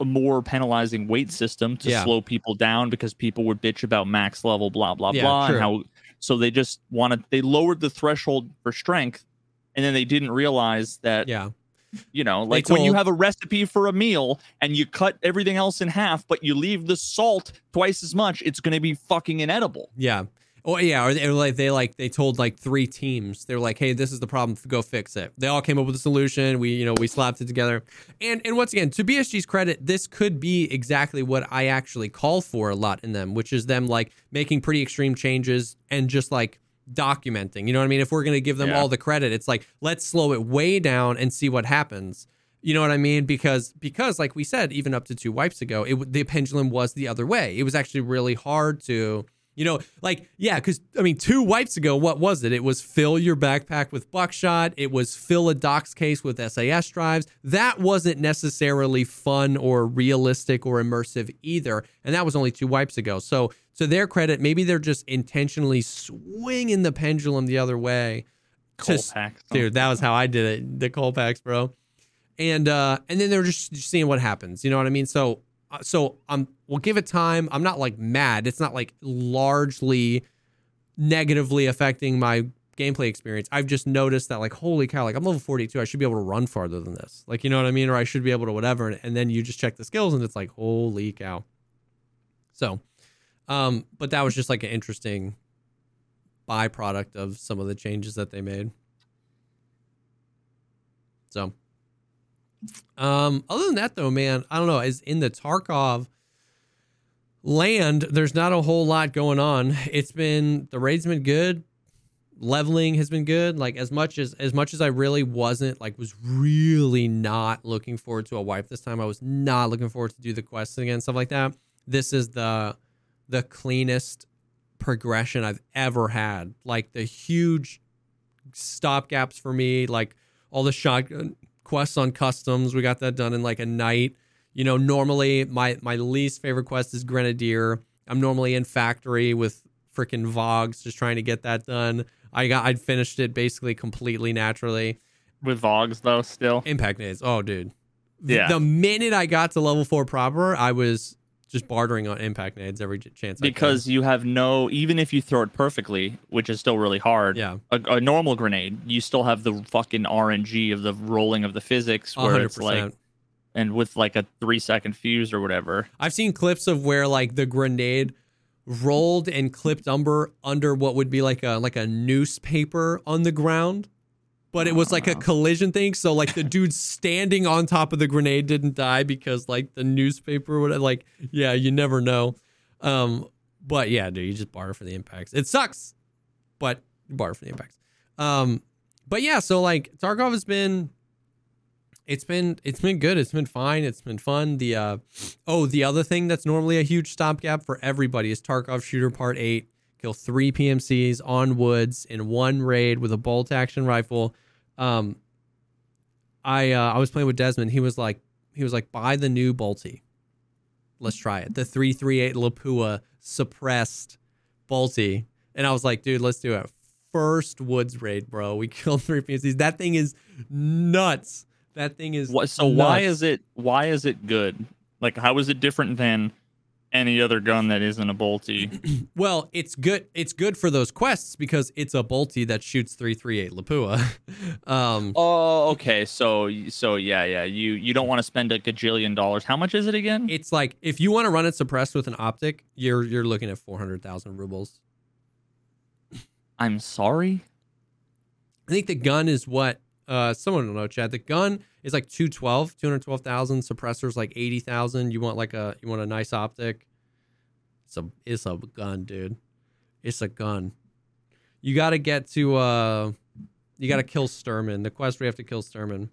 a more penalizing weight mm-hmm. system to Yeah. slow people down because people would bitch about max level blah blah Yeah, blah true. and how so they just wanted they lowered the threshold for strength and then they didn't realize that Yeah, you know like when you have a recipe for a meal and you cut everything else in half but you leave the salt twice as much it's going to be fucking inedible yeah. Oh yeah, or they, or like they like they told like three teams. They're like, "Hey, this is the problem. Go fix it." They all came up with a solution. We, you know, we slapped it together. And and once again, to BSG's credit, this could be exactly what I actually call for a lot in them, which is them like making pretty extreme changes and just like documenting. You know what I mean? If we're gonna give them Yeah. all the credit, it's like let's slow it way down and see what happens. You know what I mean? Because because like we said, even up to two wipes ago, it the pendulum was the other way. It was actually really hard to, you know, like yeah, because I mean, two wipes ago, what was it? It was fill your backpack with buckshot. It was fill a docs case with SAS drives. That wasn't necessarily fun or realistic or immersive either, and that was only two wipes ago. So to their credit, maybe they're just intentionally swinging the pendulum the other way. Coal Just- pack Dude, that was how I did it. The coal packs, bro. And uh and then they're just, just seeing what happens. You know what I mean? So so I'm we'll give it time. I'm not like mad. It's not like largely negatively affecting my gameplay experience. I've just noticed that like holy cow, like I'm level 42. I should be able to run farther than this. Like you know what I mean? Or I should be able to whatever. And, and then you just check the skills and it's like holy cow. So um but that was just like an interesting byproduct of some of the changes that they made. So, um, other than that, though, man, I don't know. Is in the Tarkov land, there's not a whole lot going on. It's been the raid's been good, leveling has been good. Like as much as as much as I really wasn't like was really not looking forward to a wipe this time. I was not looking forward to do the quests again, stuff like that. This is the the cleanest progression I've ever had. Like the huge stop gaps for me, like all the shotgun quests on customs. We got that done in like a night. You know, normally my my least favorite quest is Grenadier. I'm normally in factory with freaking Vogs just trying to get that done. I got I'd finished it basically completely naturally. with vogs though still Impact nades. Oh dude. Yeah. The minute I got to level 4 proper, I was just bartering on impact nades every ch- chance. Because you have no even if you throw it perfectly, which is still really hard. yeah, A, a normal grenade, you still have the fucking RNG of the rolling of the physics, where hundred it's like, and with like a three second fuse or whatever. I've seen clips of where like the grenade rolled and clipped under under what would be like a like a newspaper on the ground. But it was like a collision thing, so like the dude standing on top of the grenade didn't die because like the newspaper would like yeah, you never know. Um, but yeah, dude, you just barter for the impacts. It sucks, but you barter for the impacts. Um, but yeah, so like Tarkov has been it's been it's been good. It's been fine. It's been fun. The uh oh, the other thing that's normally a huge stopgap for everybody is Tarkov Shooter Part 8. Kill 3 PMCs on woods in one raid with a bolt action rifle. Um I uh I was playing with Desmond. He was like he was like buy the new Bolty. Let's try it. The 338 Lapua suppressed Bolty. And I was like, dude, let's do it. First woods raid, bro. We killed three PMCs. That thing is nuts. That thing is What? So why is it why is it good? Like, how is it different than any other gun that isn't a bolty? Well, it's good. It's good for those quests because it's a bolty that shoots three three eight Lapua. um, oh, okay. So so yeah yeah. You you don't want to spend a gajillion dollars. How much is it again? it's like if you want to run it suppressed with an optic, you're you're looking at four hundred thousand rubles. I'm sorry. I think the gun is what uh someone will know, Chad. The gun is like 212, 212,000. Suppressors like 80,000. You want like a you want a nice optic. It's a it's a gun, dude. It's a gun. You got to get to uh you got to kill Shturman. The quest we have to kill Shturman.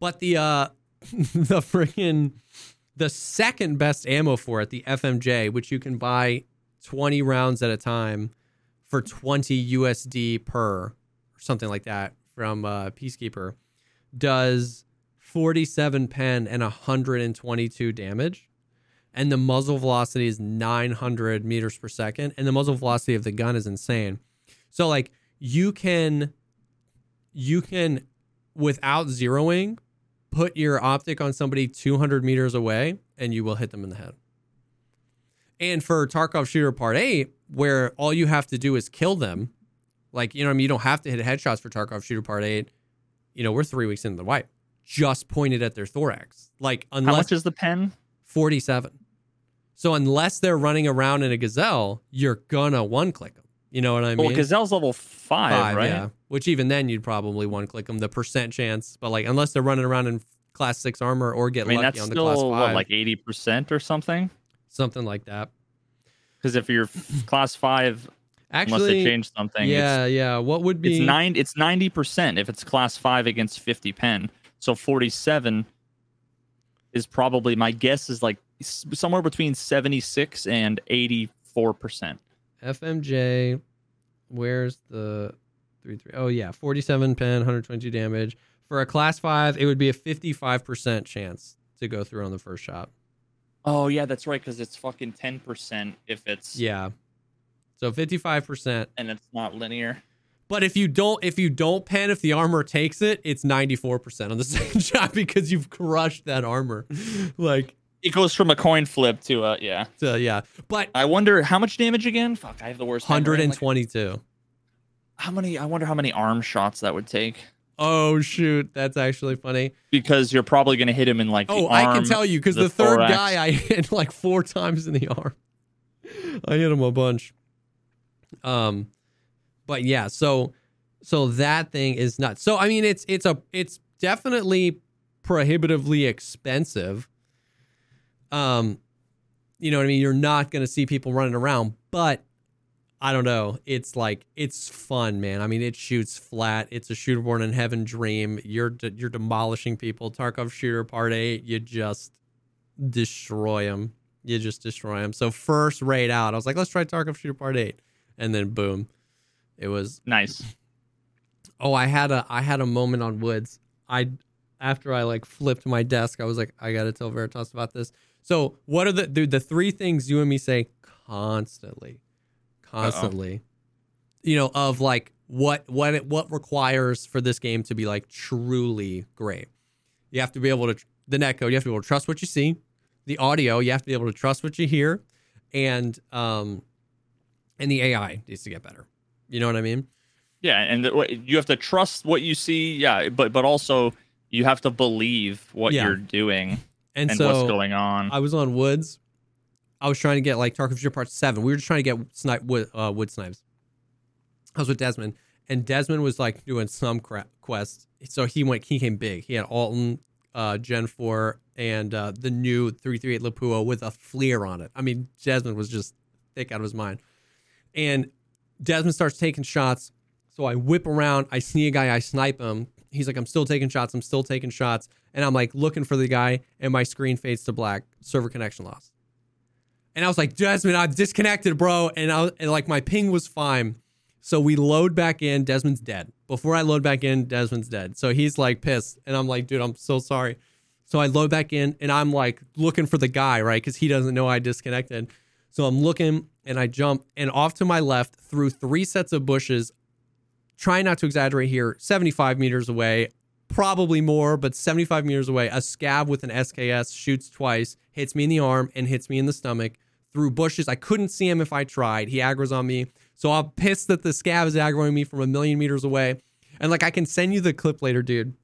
But the uh the freaking the second best ammo for it, the FMJ, which you can buy 20 rounds at a time for 20 USD per or something like that from uh, Peacekeeper, does 47 pen and 122 damage. And the muzzle velocity is 900 meters per second. And the muzzle velocity of the gun is insane. So, like, you can, you can, without zeroing, put your optic on somebody 200 meters away and you will hit them in the head. And for Tarkov Shooter Part 8, where all you have to do is kill them, like, you know I mean? You don't have to hit headshots for Tarkov Shooter Part 8. You know, we're three weeks into the wipe. Just pointed at their thorax. Like, unless. How much is the pen? 47. So unless they're running around in a gazelle, you're gonna one click them. You know what I mean? Well, Gazelle's level five, Five, right? Yeah. Which even then you'd probably one click them. The percent chance, but like unless they're running around in class six armor or get I mean, lucky on the class five, what, like eighty percent or something. something like that. Because if you're class five, unless they Actually, change something, yeah, yeah. What would be it's nine. It's ninety percent if it's class five against fifty pen. So forty-seven is probably my guess is like somewhere between seventy-six and eighty-four percent. FMJ? Where's the three three? Oh yeah, forty-seven pen, 122 damage. For a class five, it would be a 55% chance to go through on the first shot. Oh yeah, that's right. Because it's fucking ten percent if it's Yeah. So 55%. and it's not linear. But if you don't if you don't pen if the armor takes it, it's 94% on the second shot because you've crushed that armor. like It goes from a coin flip to a yeah. so yeah. But I wonder how much damage again. Fuck, I have the worst. memory. Like, 122. how many? I wonder how many arm shots that would take. Oh shoot, that's actually funny. Because you're probably gonna hit him in like. Oh, the I can tell you because the, the third guy I hit like four times in the arm. I hit him a bunch. Um, but yeah, so so that thing is nuts. So I mean, it's it's a it's definitely prohibitively expensive. Um, you know what I mean? You're not to see people running around, but I don't know. It's like it's fun, man. I mean, it shoots flat. It's a shooter born in heaven dream. You're de- you're demolishing people. Tarkov shooter part eight. You just destroy them. You just destroy them. So first raid out, I was like, let's try Tarkov shooter part eight, and then boom, it was Nice. Oh, I had a I had a moment on Woods. I after I like flipped my desk, I was like, I gotta tell Veritas about this. So what are the dude, the three things you and me say constantly, constantly, you know, of like what what it what requires for this game to be like truly great. You have to be able to the net code. You have to be able to trust what you see. the audio. You have to be able to trust what you hear, and um, and the AI needs to get better. You know what I mean? Yeah, and the, you have to trust what you see. Yeah, but but also you have to believe what Yeah. you're doing And, and, so what's going on. I was on Woods. I was trying to get like Tarkov Shooter Part Seven. We were just trying to get snipe wood, uh, wood snipes. I was with Desmond, and Desmond was like doing some cra- quest. So he went. He came big. He had Altyn, uh, Gen Four, and uh, the new three three eight Lapua with a FLIR on it. I mean, Desmond was just thick out of his mind. And Desmond starts taking shots. So I whip around. I see a guy. I snipe him. He's like, I'm still taking shots. I'm still taking shots. And I'm like looking for the guy, and my screen fades to black. Server connection lost. And I was like, Desmond, I'm disconnected, bro. And I was, and like my ping was fine. So we load back in. Desmond's dead. Before I load back in, Desmond's dead. So he's like pissed. And I'm like, dude, I'm so sorry. So I load back in and I'm like looking for the guy, right? Because he doesn't know I disconnected. So I'm looking and I jump and off to my left through three sets of bushes. Try not to exaggerate here, 75 meters away, probably more, but 75 meters away, a scav with an SKS shoots twice, hits me in the arm and hits me in the stomach through bushes. I couldn't see him if I tried. He aggroes on me. So I'm pissed that the scav is aggroing me from a million meters away. And like I can send you the clip later, dude.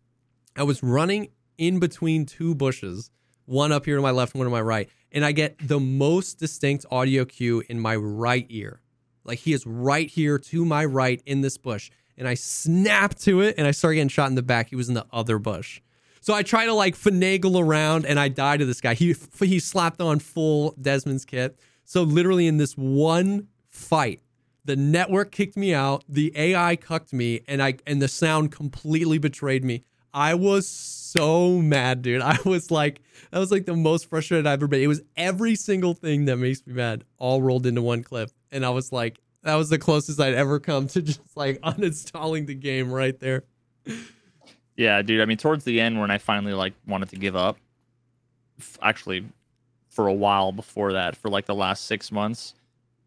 I was running in between two bushes, one up here to my left, one to my right, and I get the most distinct audio cue in my right ear. Like he is right here to my right in this bush. And I snap to it and I start getting shot in the back. He was in the other bush. So I try to like finagle around and I die to this guy. He he slapped on full Desmond's kit. So literally in this one fight, the network kicked me out, the AI cucked me, and I and the sound completely betrayed me. I was so mad, dude. I was like, that was like the most frustrated I've ever been. It was every single thing that makes me mad, all rolled into one clip. And I was like, that was the closest I'd ever come to just like uninstalling the game right there. Yeah, dude. I mean, towards the end, when I finally like wanted to give up, actually, for a while before that, for like the last six months,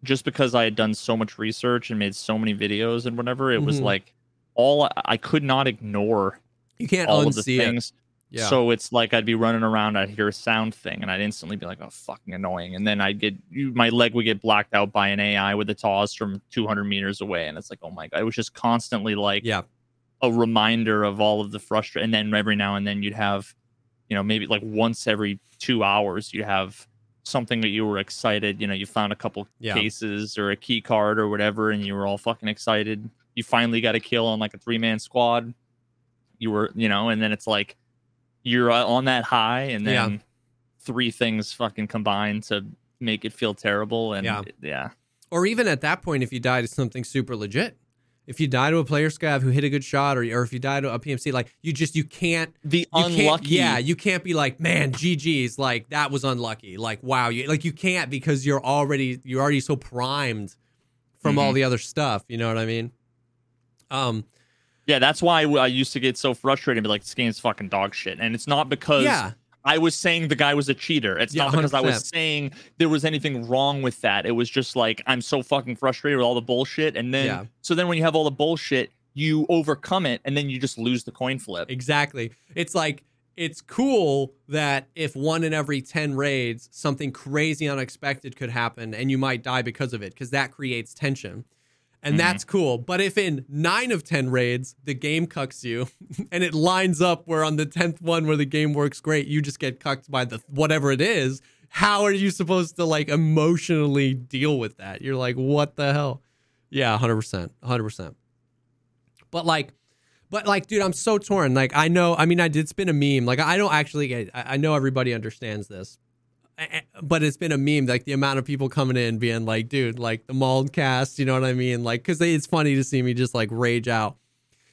just because I had done so much research and made so many videos and whatever, it was Mhm. like all I, I could not ignore You can't all of the unsee it. things. Yeah. So it's like I'd be running around, I'd hear a sound thing, and I'd instantly be like, "Oh, fucking annoying!" And then I'd get you, my leg would get blacked out by an AI with a toss from 200 meters away, and it's like, "Oh my god!" It was just constantly like yeah. a reminder of all of the frustration. And then every now and then you'd have, you know, maybe like once every two hours, you'd have something that you were excited. You know, you found a couple Yeah. cases or a key card or whatever, and you were all fucking excited. You finally got a kill on like a three man squad. You were, you know, and then it's like you're uh, on that high, and then Yeah. three things fucking combine to make it feel terrible. And Yeah. yeah. Or even at that point, if you die to something super legit. If you die to a player scav who hit a good shot, or, or if you die to a PMC, like you just you can't The you can't- unlucky. yeah, you can't be like, man, GG's like that was unlucky. Like, wow, you like you can't because you're already you're already so primed from all Mhm. the other stuff. You know what I mean? Um, Yeah, that's why I used to get so frustrated and be like, this game's fucking dog shit. And it's not because yeah, I was saying the guy was a cheater. It's Yeah, not because I was saying there was anything wrong with that. It was just like, I'm so fucking frustrated with all the bullshit. And then, Yeah. so then when you have all the bullshit, you overcome it and then you just lose the coin flip. exactly. It's like it's cool that if one in every 10 raids, something crazy unexpected could happen and you might die because of it, because that creates tension. And Mhm. that's cool. But if in nine of 10 raids, the game cucks you and it lines up where on the 10th one where the game works great, you just get cucked by the whatever it is, how are you supposed to like emotionally deal with that? You're like, what the hell? Yeah, 100%. 100%. But like, but like, dude, I'm so torn. Like, I know, I mean, I did spin a meme. Like, I don't actually I I know everybody understands this, but it's been a meme. Like, the amount of people coming in being like, dude, like the Maldcast, you know what I mean? Like, cause it's funny to see me just like rage out.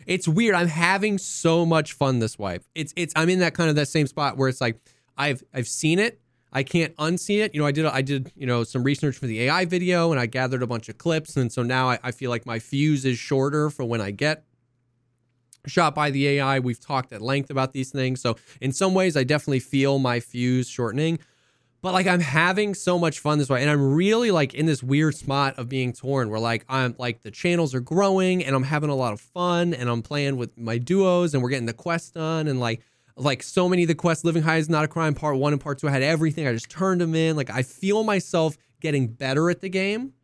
It's weird. I'm having so much fun this wipe. It's, it's, I'm in that kind of that same spot where it's like, I've, I've seen it. I can't unsee it. You know, I did, I did, you know, some research for the AI video and I gathered a bunch of clips. And so now I, I feel like my fuse is shorter for when I get shot by the AI. We've talked at length about these things. So in some ways, I definitely feel my fuse shortening. But like I'm having so much fun this way, and I'm really like in this weird spot of being torn, where like I'm like the channels are growing, and I'm having a lot of fun, and I'm playing with my duos, and we're getting the quest done, and like like so many of the quests, Living High is not a crime, part one and part two. I had everything. I just turned them in. Like I feel myself getting better at the game.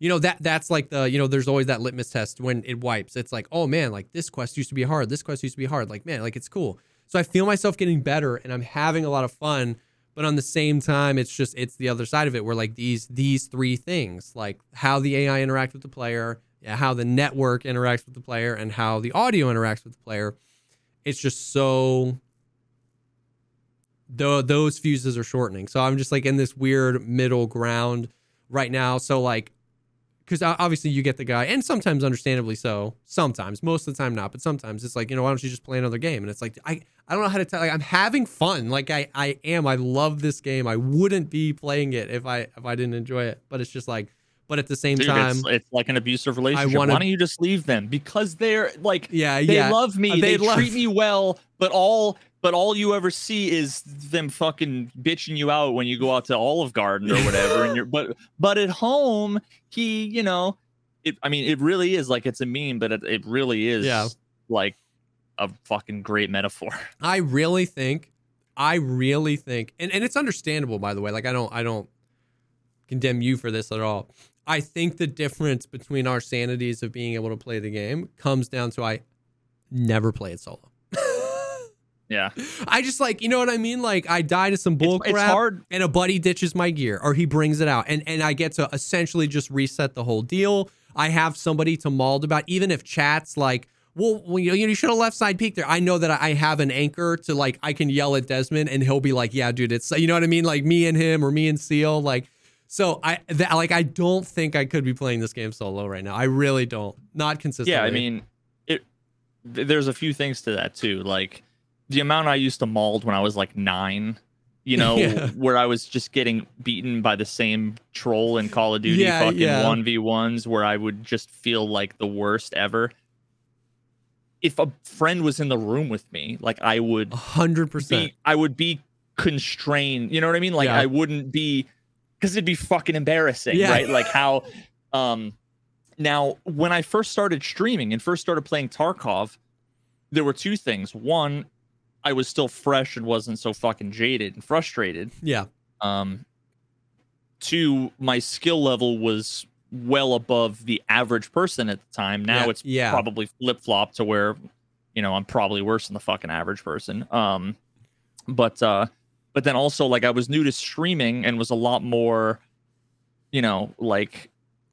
You know, that that's like the, you know, there's always that litmus test when it wipes. It's like, oh man, like this quest used to be hard. This quest used to be hard. Like, man, like it's cool. So I feel myself getting better and I'm having a lot of fun. But on the same time, it's just it's the other side of it where like these these three things, like how the AI interacts with the player, yeah, how the network interacts with the player, and how the audio interacts with the player, it's just so the, those fuses are shortening. So I'm just like in this weird middle ground right now. So like, because obviously you get the guy, and sometimes understandably so. Sometimes, most of the time not, but sometimes it's like you know why don't you just play another game? And it's like I I don't know how to tell. Like I'm having fun. Like I I am. I love this game. I wouldn't be playing it if I if I didn't enjoy it. But it's just like. But at the same Dude, time, it's, it's like an abusive relationship. wanna- Why don't you just leave them? Because they're like yeah, they yeah. love me, Uh, they, they love- treat me well, but all but all you ever see is them fucking bitching you out when you go out to Olive Garden or whatever. and you're but but at home, he, you know, it. I mean, it really is like it's a meme, but it, it really is Yeah. like a fucking great metaphor. I really think, I really think, and, and it's understandable by the way. Like I don't I don't condemn you for this at all. I think the difference between our sanities of being able to play the game comes down to I never play it solo. Yeah, I just like you know what I mean. Like I die to some bull it's crap, hard. and a buddy ditches my gear, or he brings it out, and and I get to essentially just reset the whole deal. I have somebody to mauled about, even if chats like, well, well you, know, you should have left side peek there. I know that I have an anchor to like, I can yell at Desmond, and he'll be like, yeah, dude, it's you know what I mean, like me and him, or me and Seal, like. So I that, like I don't think I could be playing this game solo right now. I really don't. Not consistently. Yeah, I mean, it. There's a few things to that too, like the amount I used to mauled when I was like nine. You know, Yeah. where I was just getting beaten by the same troll in Call of Duty, Yeah, fucking yeah. one v ones, where I would just feel like the worst ever. If a friend was in the room with me, like I would a hundred percent. be, I would be constrained. You know what I mean? Like. I wouldn't be, because it'd be fucking embarrassing, right? Like how, um, now when I first started streaming and first started playing Tarkov, there were two things. One, I was still fresh and wasn't so fucking jaded and frustrated. Yeah, Um, two, my skill level was well above the average person at the time. Now Yeah, it's yeah. probably flip flop to where, you know, I'm probably worse than the fucking average person. Um, but uh, but then also like I was new to streaming and was a lot more, you know, like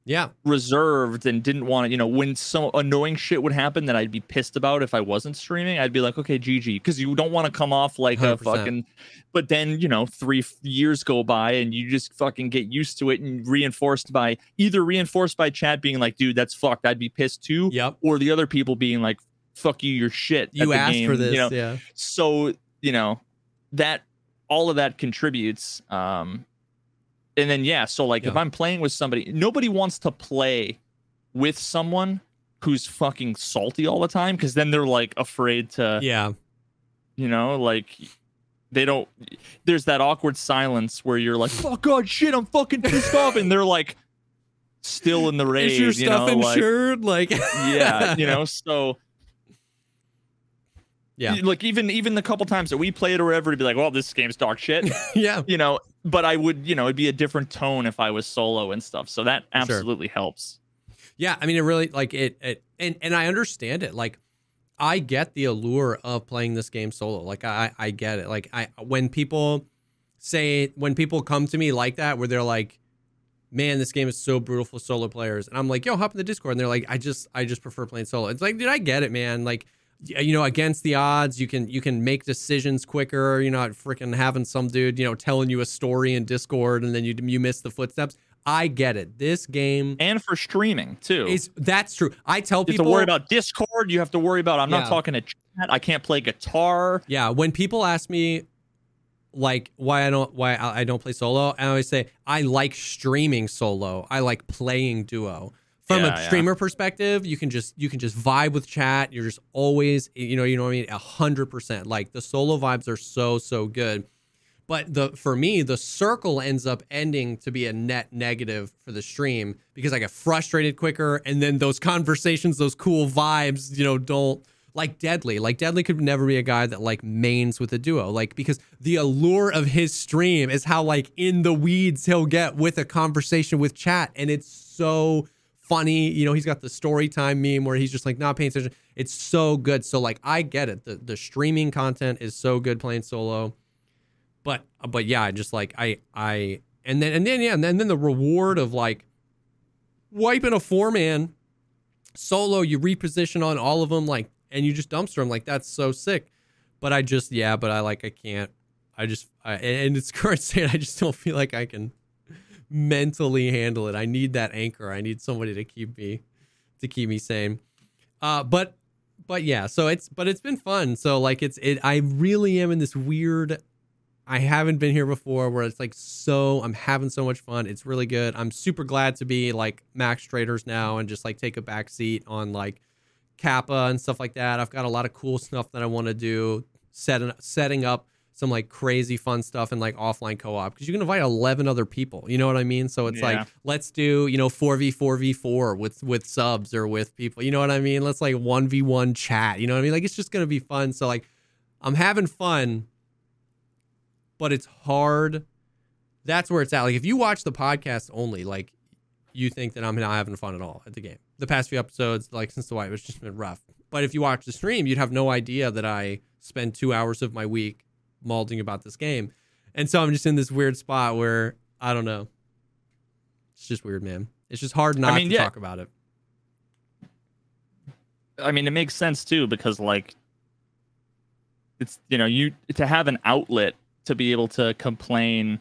yeah, reserved and didn't want to, you know, when some annoying shit would happen that I'd be pissed about if I wasn't streaming, I'd be like, okay, GG, because you don't want to come off like a 100%. fucking. But then you know, three f- years go by and you just fucking get used to it and reinforced by either reinforced by chat being like, dude, that's fucked, I'd be pissed too, yep. or the other people being like, fuck you, you're shit. You asked game, for this. you know, yeah. so you know that all of that contributes um and then yeah so like if i'm playing with somebody nobody wants to play with someone who's fucking salty all the time because then they're like afraid to Yeah. you know like they don't there's that awkward silence where you're like oh god shit i'm fucking pissed off and they're like still in the rage Is your you stuff know like insured? Like, yeah you know so Yeah. like even even the couple times that we played or whatever to be like well this game's dog shit yeah. you know but i would you know it'd be a different tone if i was solo and stuff so that Sure. absolutely helps Yeah, I mean, it really like it, it, and and I understand it. Like, I get the allure of playing this game solo. Like, I I get it. Like, I when people say when people come to me like that, where they're like, "Man, this game is so brutal for solo players," and I'm like, "Yo, hop in the Discord," and they're like, "I just I just prefer playing solo." It's like, dude, I get it, man. Like. You know, against the odds, you can you can make decisions quicker. You're not freaking having some dude, you know, telling you a story in Discord, and then you you miss the footsteps. I get it. This game and for streaming too is that's true. I tell you people to worry about discord you have to worry about i'm Yeah. not talking to chat i can't play guitar Yeah, when people ask me like why I don't why I don't play solo, I always say I like streaming solo. I like playing duo. From Yeah, a yeah. streamer perspective, you can just you can just vibe with chat. You're just always you know you know what I mean a hundred percent. Like the solo vibes are so so good. But the for me, the circle ends up ending to be a net negative for the stream because I get frustrated quicker, and then those conversations, those cool vibes, you know, don't like Deadly. Like Deadly could never be a guy that like mains with a duo. Like because the allure of his stream is how like in the weeds he'll get with a conversation with chat, and it's so funny. You know, he's got the story time meme where he's just like not paying attention. It's so good. So like I get it. The the streaming content is so good playing solo. But uh, but yeah, just like I I and then and then yeah, and then, and then the reward of like wiping a four man solo, you reposition on all of them, like and you just dumpster them. Like that's so sick. But I just yeah, but I like I can't. I just I, and it's current state. I just don't feel like I can mentally handle it. I need that anchor. I need somebody to keep me to keep me sane. Uh, but but yeah, so it's but it's been fun. So like it's it. I really am in this weird. I haven't been here before where it's like so I'm having so much fun. It's really good. I'm super glad to be like max traders now and just like take a back seat on like Kappa and stuff like that. I've got a lot of cool stuff that I want to do. Setting setting up some like crazy fun stuff and like offline co-op because you can invite 11 other people you know what i mean? So it's Yeah. like let's do you know 4v4v4 with with subs or with people you know what i mean? Let's like 1v1 chat you know what i mean? Like it's just gonna be fun. So like i'm having fun but it's hard. That's where it's at. Like if you watch the podcast only like you think that i'm not having fun at all at the game. The past few episodes like since the white it's just been rough. But if you watch the stream you'd have no idea that i spend two hours of my week malding about this game. And so I'm just in this weird spot where I don't know. It's just weird, man. It's just hard not mean, to yeah. talk about it. I mean, it makes sense too because like it's you know you to have an outlet to be able to complain.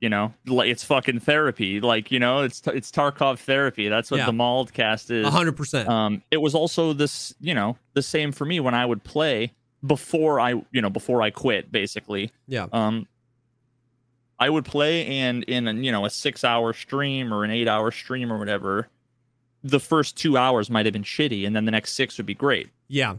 You know, like it's fucking therapy. Like you know, it's it's Tarkov therapy. That's what Yeah. the Maldcast is. Hundred percent. Um, it was also this, you know, the same for me when I would play before I, you know, before I quit, basically. Yeah. Um, I would play and in a, you know a six hour stream or an eight hour stream or whatever, the first two hours might have been shitty, and then the next six would be great. Yeah.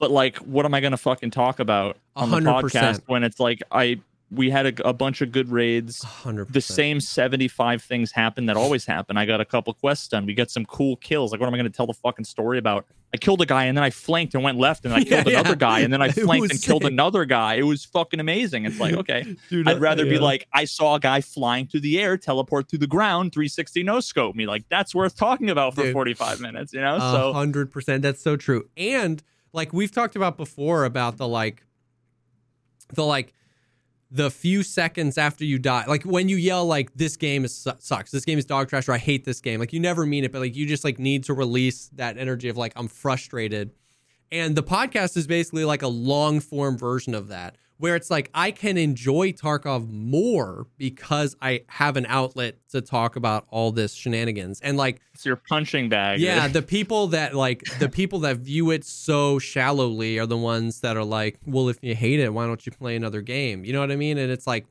But like, what am I going to fucking talk about A on the podcast when it's like I we had a, a bunch of good raids A hundred the same 75 things happen that always happen. I got a couple quests done. We got some cool kills. Like, what am I going to tell the fucking story about? I killed a guy and then I flanked and went left and I Yeah, killed another yeah. guy and then I flanked and killed another guy. It was fucking amazing. It's like, okay, Dude, I'd rather be yeah. like, I saw a guy flying through the air, teleport through the ground, 360 no scope me. Like, that's worth talking about for Dude. 45 minutes, you know? So, hundred percent. That's so true. And like we've talked about before about the like the like the few seconds after you die, like when you yell like this game is su- sucks, this game is dog trash, or I hate this game. Like you never mean it, but like you just like need to release that energy of like I'm frustrated. And the podcast is basically like a long form version of that, where it's like I can enjoy Tarkov more because I have an outlet to talk about all this shenanigans. And like it's your punching bag. yeah, the people that like the people that view it so shallowly are the ones that are like, well, if you hate it, why don't you play another game? You know what I mean? And it's like,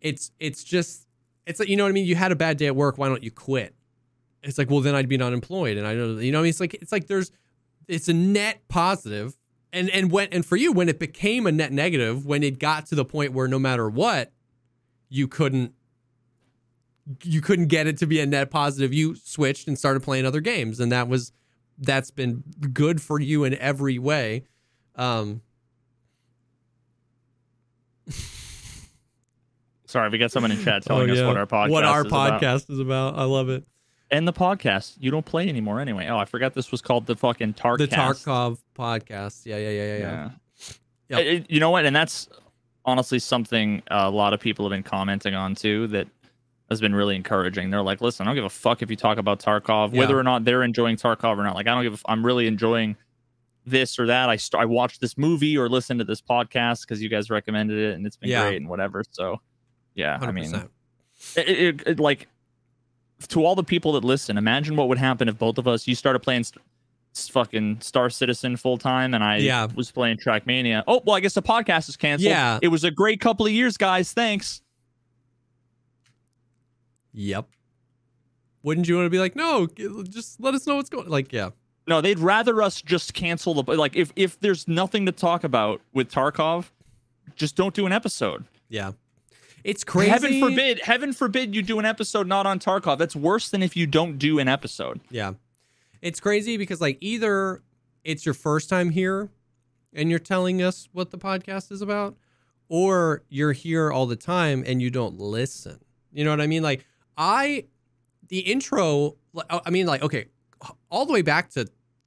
it's it's just it's like you know what I mean. You had a bad day at work, why don't you quit? It's like, well, then I'd be unemployed, and I know you know. What I mean, it's like it's like there's it's a net positive, and and when and for you when it became a net negative, when it got to the point where no matter what, you couldn't you couldn't get it to be a net positive you switched and started playing other games. And that was that's been good for you in every way. Um Sorry, we got someone in chat telling us what our podcast Oh, what our is about. podcast is about. I love it And the podcast, you don't play anymore anyway. Oh, I forgot this was called the fucking Tarkcast. the tarkov podcast yeah yeah yeah yeah, yeah. Yep. It- you know what? And that's honestly something a lot of people have been commenting on too that has been really encouraging. They're like, listen, I don't give a fuck if you talk about Tarkov, Yeah. whether or not they're enjoying Tarkov or not. Like, I don't give a f- I'm really enjoying this or that. I st- I watched this movie or listened to this podcast because you guys recommended it and it's been Yeah. great and whatever. So, yeah, I mean, it, it, it- like to all the people that listen imagine what would happen if both of us you started playing st- fucking star citizen full time and i Yeah. was playing trackmania. Oh well i guess the podcast is canceled. Yeah. it was a great couple of years guys. Thanks. Yep. Wouldn't you want to be like no just let us know what's going like yeah. No they'd rather us just cancel the like if if there's nothing to talk about with tarkov just don't do an episode. Yeah it's crazy heaven forbid heaven forbid you do an episode not on tarkov that's worse than if you don't do an episode Yeah. It's crazy because like either it's your first time here and you're telling us what the podcast is about, or you're here all the time and you don't listen. You know what I mean? Like, I, the intro, I mean, like, okay, all the way back to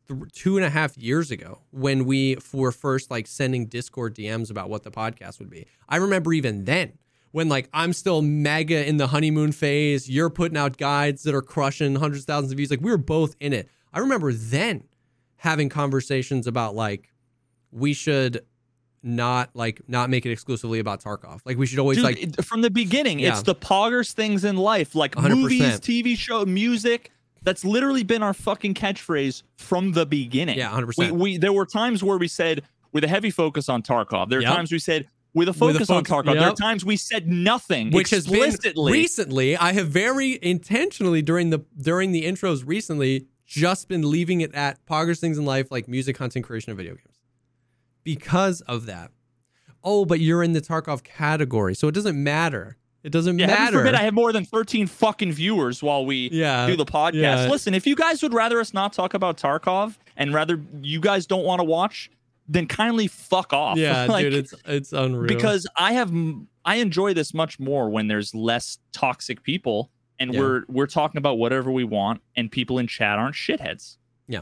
th- two and a half years ago when we were first like sending Discord DMs about what the podcast would be. I remember even then when like I'm still mega in the honeymoon phase, you're putting out guides that are crushing hundreds of thousands of views. Like we were both in it. I remember then having conversations about like we should not like not make it exclusively about Tarkov. Like we should always Dude, like it- from the beginning, Yeah. it's the poggers things in life, like 100%. movies, TV show, music. That's literally been our fucking catchphrase from the beginning. yeah, 100%. We, we there were times where we said with a heavy focus on Tarkov. There are Yep. times we said with a With a focus on focus- Tarkov. There are times we said nothing which has been explicitly. recently. I have very intentionally during the during the intros recently just been leaving it at poggers things in life like music, content creation, and video games because of that. Oh, but you're in the Tarkov category, so it doesn't matter. It doesn't yeah, matter. forbid I have more than 13 fucking viewers while we yeah, do the podcast. yeah. Listen, if you guys would rather us not talk about Tarkov and rather you guys don't want to watch, then kindly fuck off. yeah, Like, dude, it's it's unreal. because I have I enjoy this much more when there's less toxic people and Yeah. we're we're talking about whatever we want and people in chat aren't shitheads. Yeah.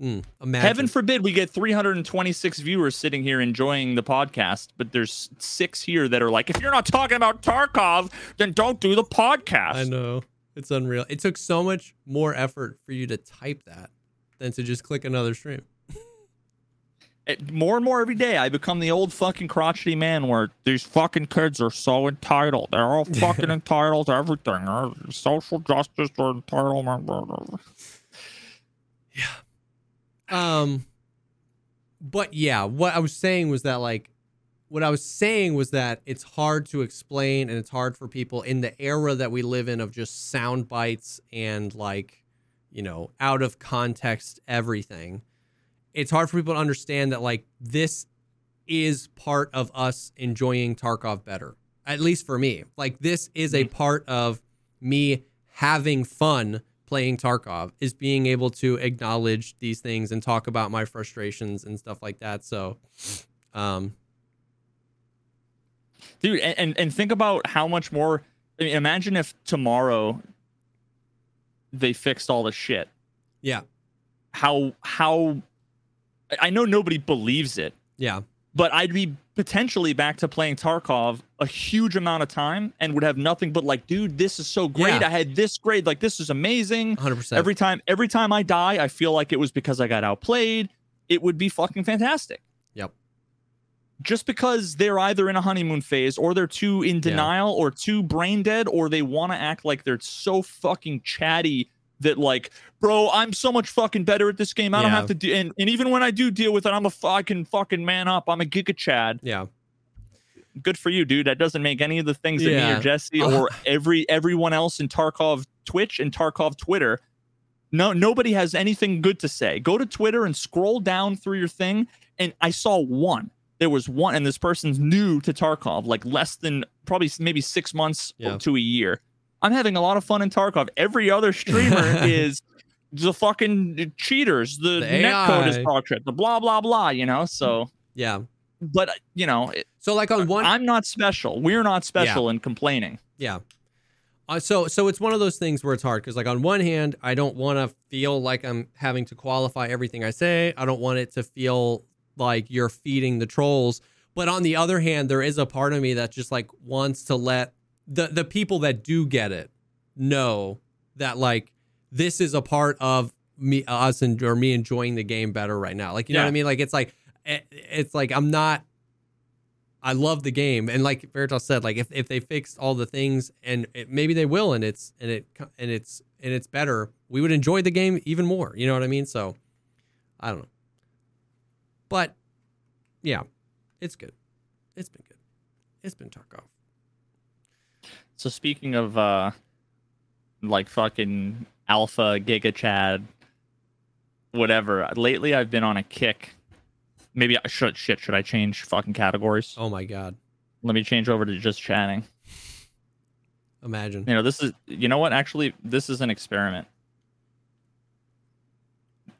Mm. Heaven forbid we get 326 viewers sitting here enjoying the podcast, but there's six here that are like, if you're not talking about Tarkov, then don't do the podcast. I know it's unreal. It took so much more effort for you to type that than to just click another stream. It- more and more every day, I become the old fucking crotchety man where these fucking kids are so entitled. They're all fucking entitled to everything. Uh, Social justice or entitlement. Yeah. Um, but yeah, what I was saying was that like, what I was saying was that it's hard to explain and it's hard for people in the era that we live in of just sound bites and like, you know, out of context everything. It's hard for people to understand that like this is part of us enjoying Tarkov better. At least for me. Like this is a part of me having fun playing Tarkov is being able to acknowledge these things and talk about my frustrations and stuff like that. So um dude and, and and think about how much more I mean, imagine if tomorrow they fixed all the shit yeah. how how i know nobody believes it Yeah. but i'd be potentially back to playing tarkov a huge amount of time and would have nothing but like dude this is so great Yeah. i had this grade like this is amazing 100%. every time every time i die i feel like it was because i got outplayed it would be fucking fantastic Yep. just because they're either in a honeymoon phase or they're too in Yeah. denial or too brain dead or they want to act like they're so fucking chatty that like bro i'm so much fucking better at this game i don't Yeah. have to do and, and even when i do deal with it i'm a fucking fucking man up i'm a giga chad yeah. good for you dude that doesn't make any of the things that me Yeah. or jesse or every everyone else in tarkov twitch and tarkov twitter no nobody has anything good to say go to twitter and scroll down through your thing and i saw one there was one and this person's new to tarkov like less than probably maybe six months Yeah. to a year i'm having a lot of fun in tarkov every other streamer is the fucking cheaters the, The netcode is dog shit the blah blah blah you know so Yeah. but you know it- So like on one i'm not special we're not special in complaining Yeah. Uh, so so it's one of those things where it's hard because like on one hand I don't want to feel like I'm having to qualify everything I say. I don't want it to feel like you're feeding the trolls. But on the other hand, there is a part of me that just like wants to let the the people that do get it know that like this is a part of me us and or me enjoying the game better right now. Like you know what I mean? Like it's like it- it's like I'm not I love the game, and like Veritas said, like if, if they fixed all the things, and it, maybe they will, and it's and it and it's and it's better, we would enjoy the game even more. You know what I mean? So, I don't know, but yeah, it's good. It's been good. It's been Tarkov. So speaking of uh like fucking alpha giga chad whatever, lately I've been on a kick. Maybe I should shit, should I change fucking categories? Oh my god, Let me change over to just chatting. imagine. You know, this is you know what? Actually, this is an experiment.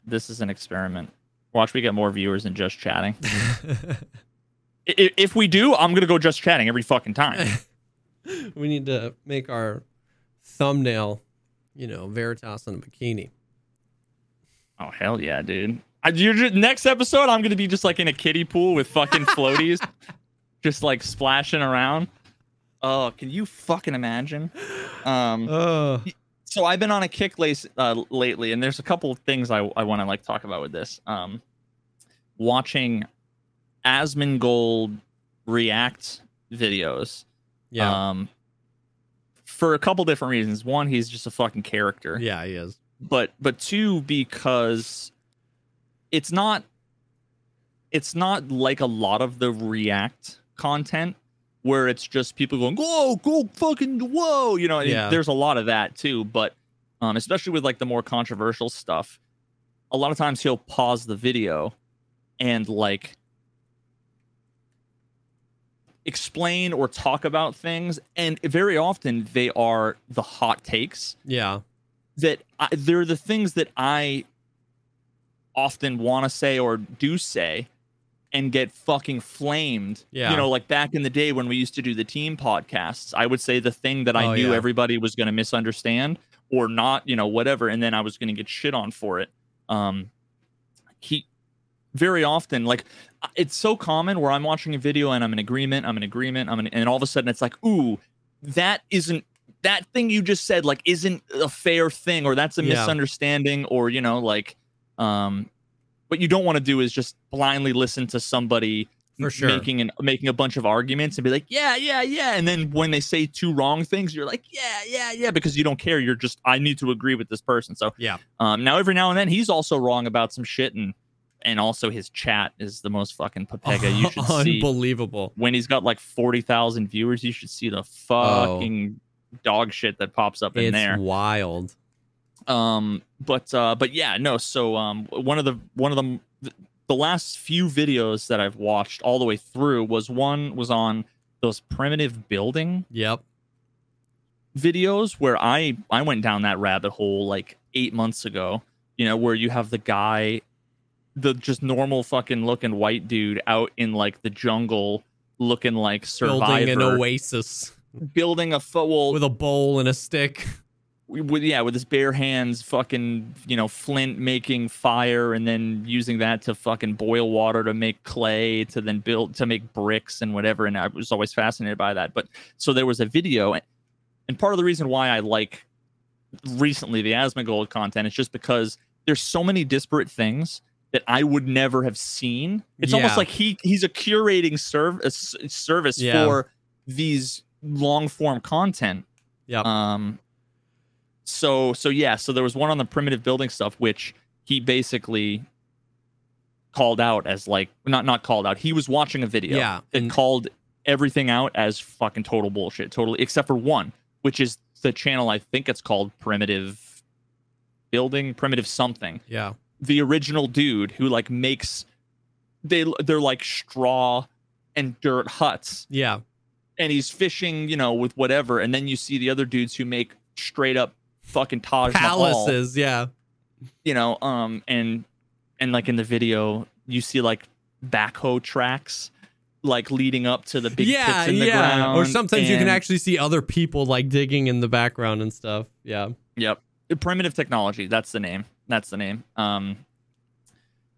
this is an experiment. Watch we get more viewers than just chatting. If we do, I'm gonna go just chatting every fucking time. we need to make our thumbnail, you know, Veritas in a bikini. Oh hell yeah, dude! I, you're just, next episode, I'm gonna be just like in a kiddie pool with fucking floaties, just like splashing around. Oh, can you fucking imagine? Um, Oh, so I've been on a kick lace uh, lately, and there's a couple of things I, I want to like talk about with this. Um, watching Asmongold react videos. Yeah. Um, for a couple different reasons. One, he's just a fucking character. yeah, he is. But but two, because it's not it's not like a lot of the react content where it's just people going, whoa, go fucking whoa. You know, Yeah. there's a lot of that too. But um, especially with like the more controversial stuff, a lot of times he'll pause the video and like explain or talk about things and very often they are the hot takes Yeah. that I, they're the things that I often want to say or do say and get fucking flamed. Yeah. You know, like back in the day when we used to do the team podcasts, I would say the thing that I Oh, knew yeah. everybody was going to misunderstand or not, you know, whatever, and then I was going to get shit on for it. Um he very often like it's so common where I'm watching a video and I'm in agreement, I'm in agreement, I'm in, and all of a sudden it's like, "Ooh, that isn't that thing you just said like isn't a fair thing or that's a Yeah. misunderstanding or you know like um what you don't want to do is just blindly listen to somebody For sure. making and making a bunch of arguments and be like yeah yeah yeah and then when they say two wrong things you're like yeah yeah yeah because you don't care you're just i need to agree with this person so Yeah. um now every now and then he's also wrong about some shit and and also his chat is the most fucking Pepega you should see Unbelievable. when he's got like 40,000 viewers, you should see the fucking dog shit that pops up in It's there. wild. Um but uh but yeah, no, so um one of the one of the the last few videos that I've watched all the way through was one was on those primitive building Yep. videos where I I went down that rabbit hole like 8 months ago, you know, where you have the guy the just normal fucking looking white dude out in like the jungle looking like survivor Building an oasis. Building a fo- well, with a bowl and a stick. with yeah with his bare hands fucking you know flint making fire and then using that to fucking boil water to make clay to then build to make bricks and whatever and i was always fascinated by that. But so there was a video and part of the reason why i like recently the asmongold content is just because there's so many disparate things that i would never have seen it's almost like he he's a curating service service Yeah. for these long form content Yeah. um so so yeah so there was one on the primitive building stuff which he basically called out as like not not called out he was watching a video Yeah, and- called everything out as fucking total bullshit totally except for one which is the channel i think it's called primitive building primitive something yeah. The original dude who like makes they they're like straw and dirt huts Yeah. and he's fishing, you know, with whatever, and then you see the other dudes who make straight up fucking Taj Mahal, Palaces. Yeah. you know, um, and and like in the video, you see like backhoe tracks, like leading up to the big yeah. pits in the yeah. ground. or sometimes you can actually see other people like digging in the background and stuff. Yeah. Yep. Primitive technology. That's the name. That's the name. Um,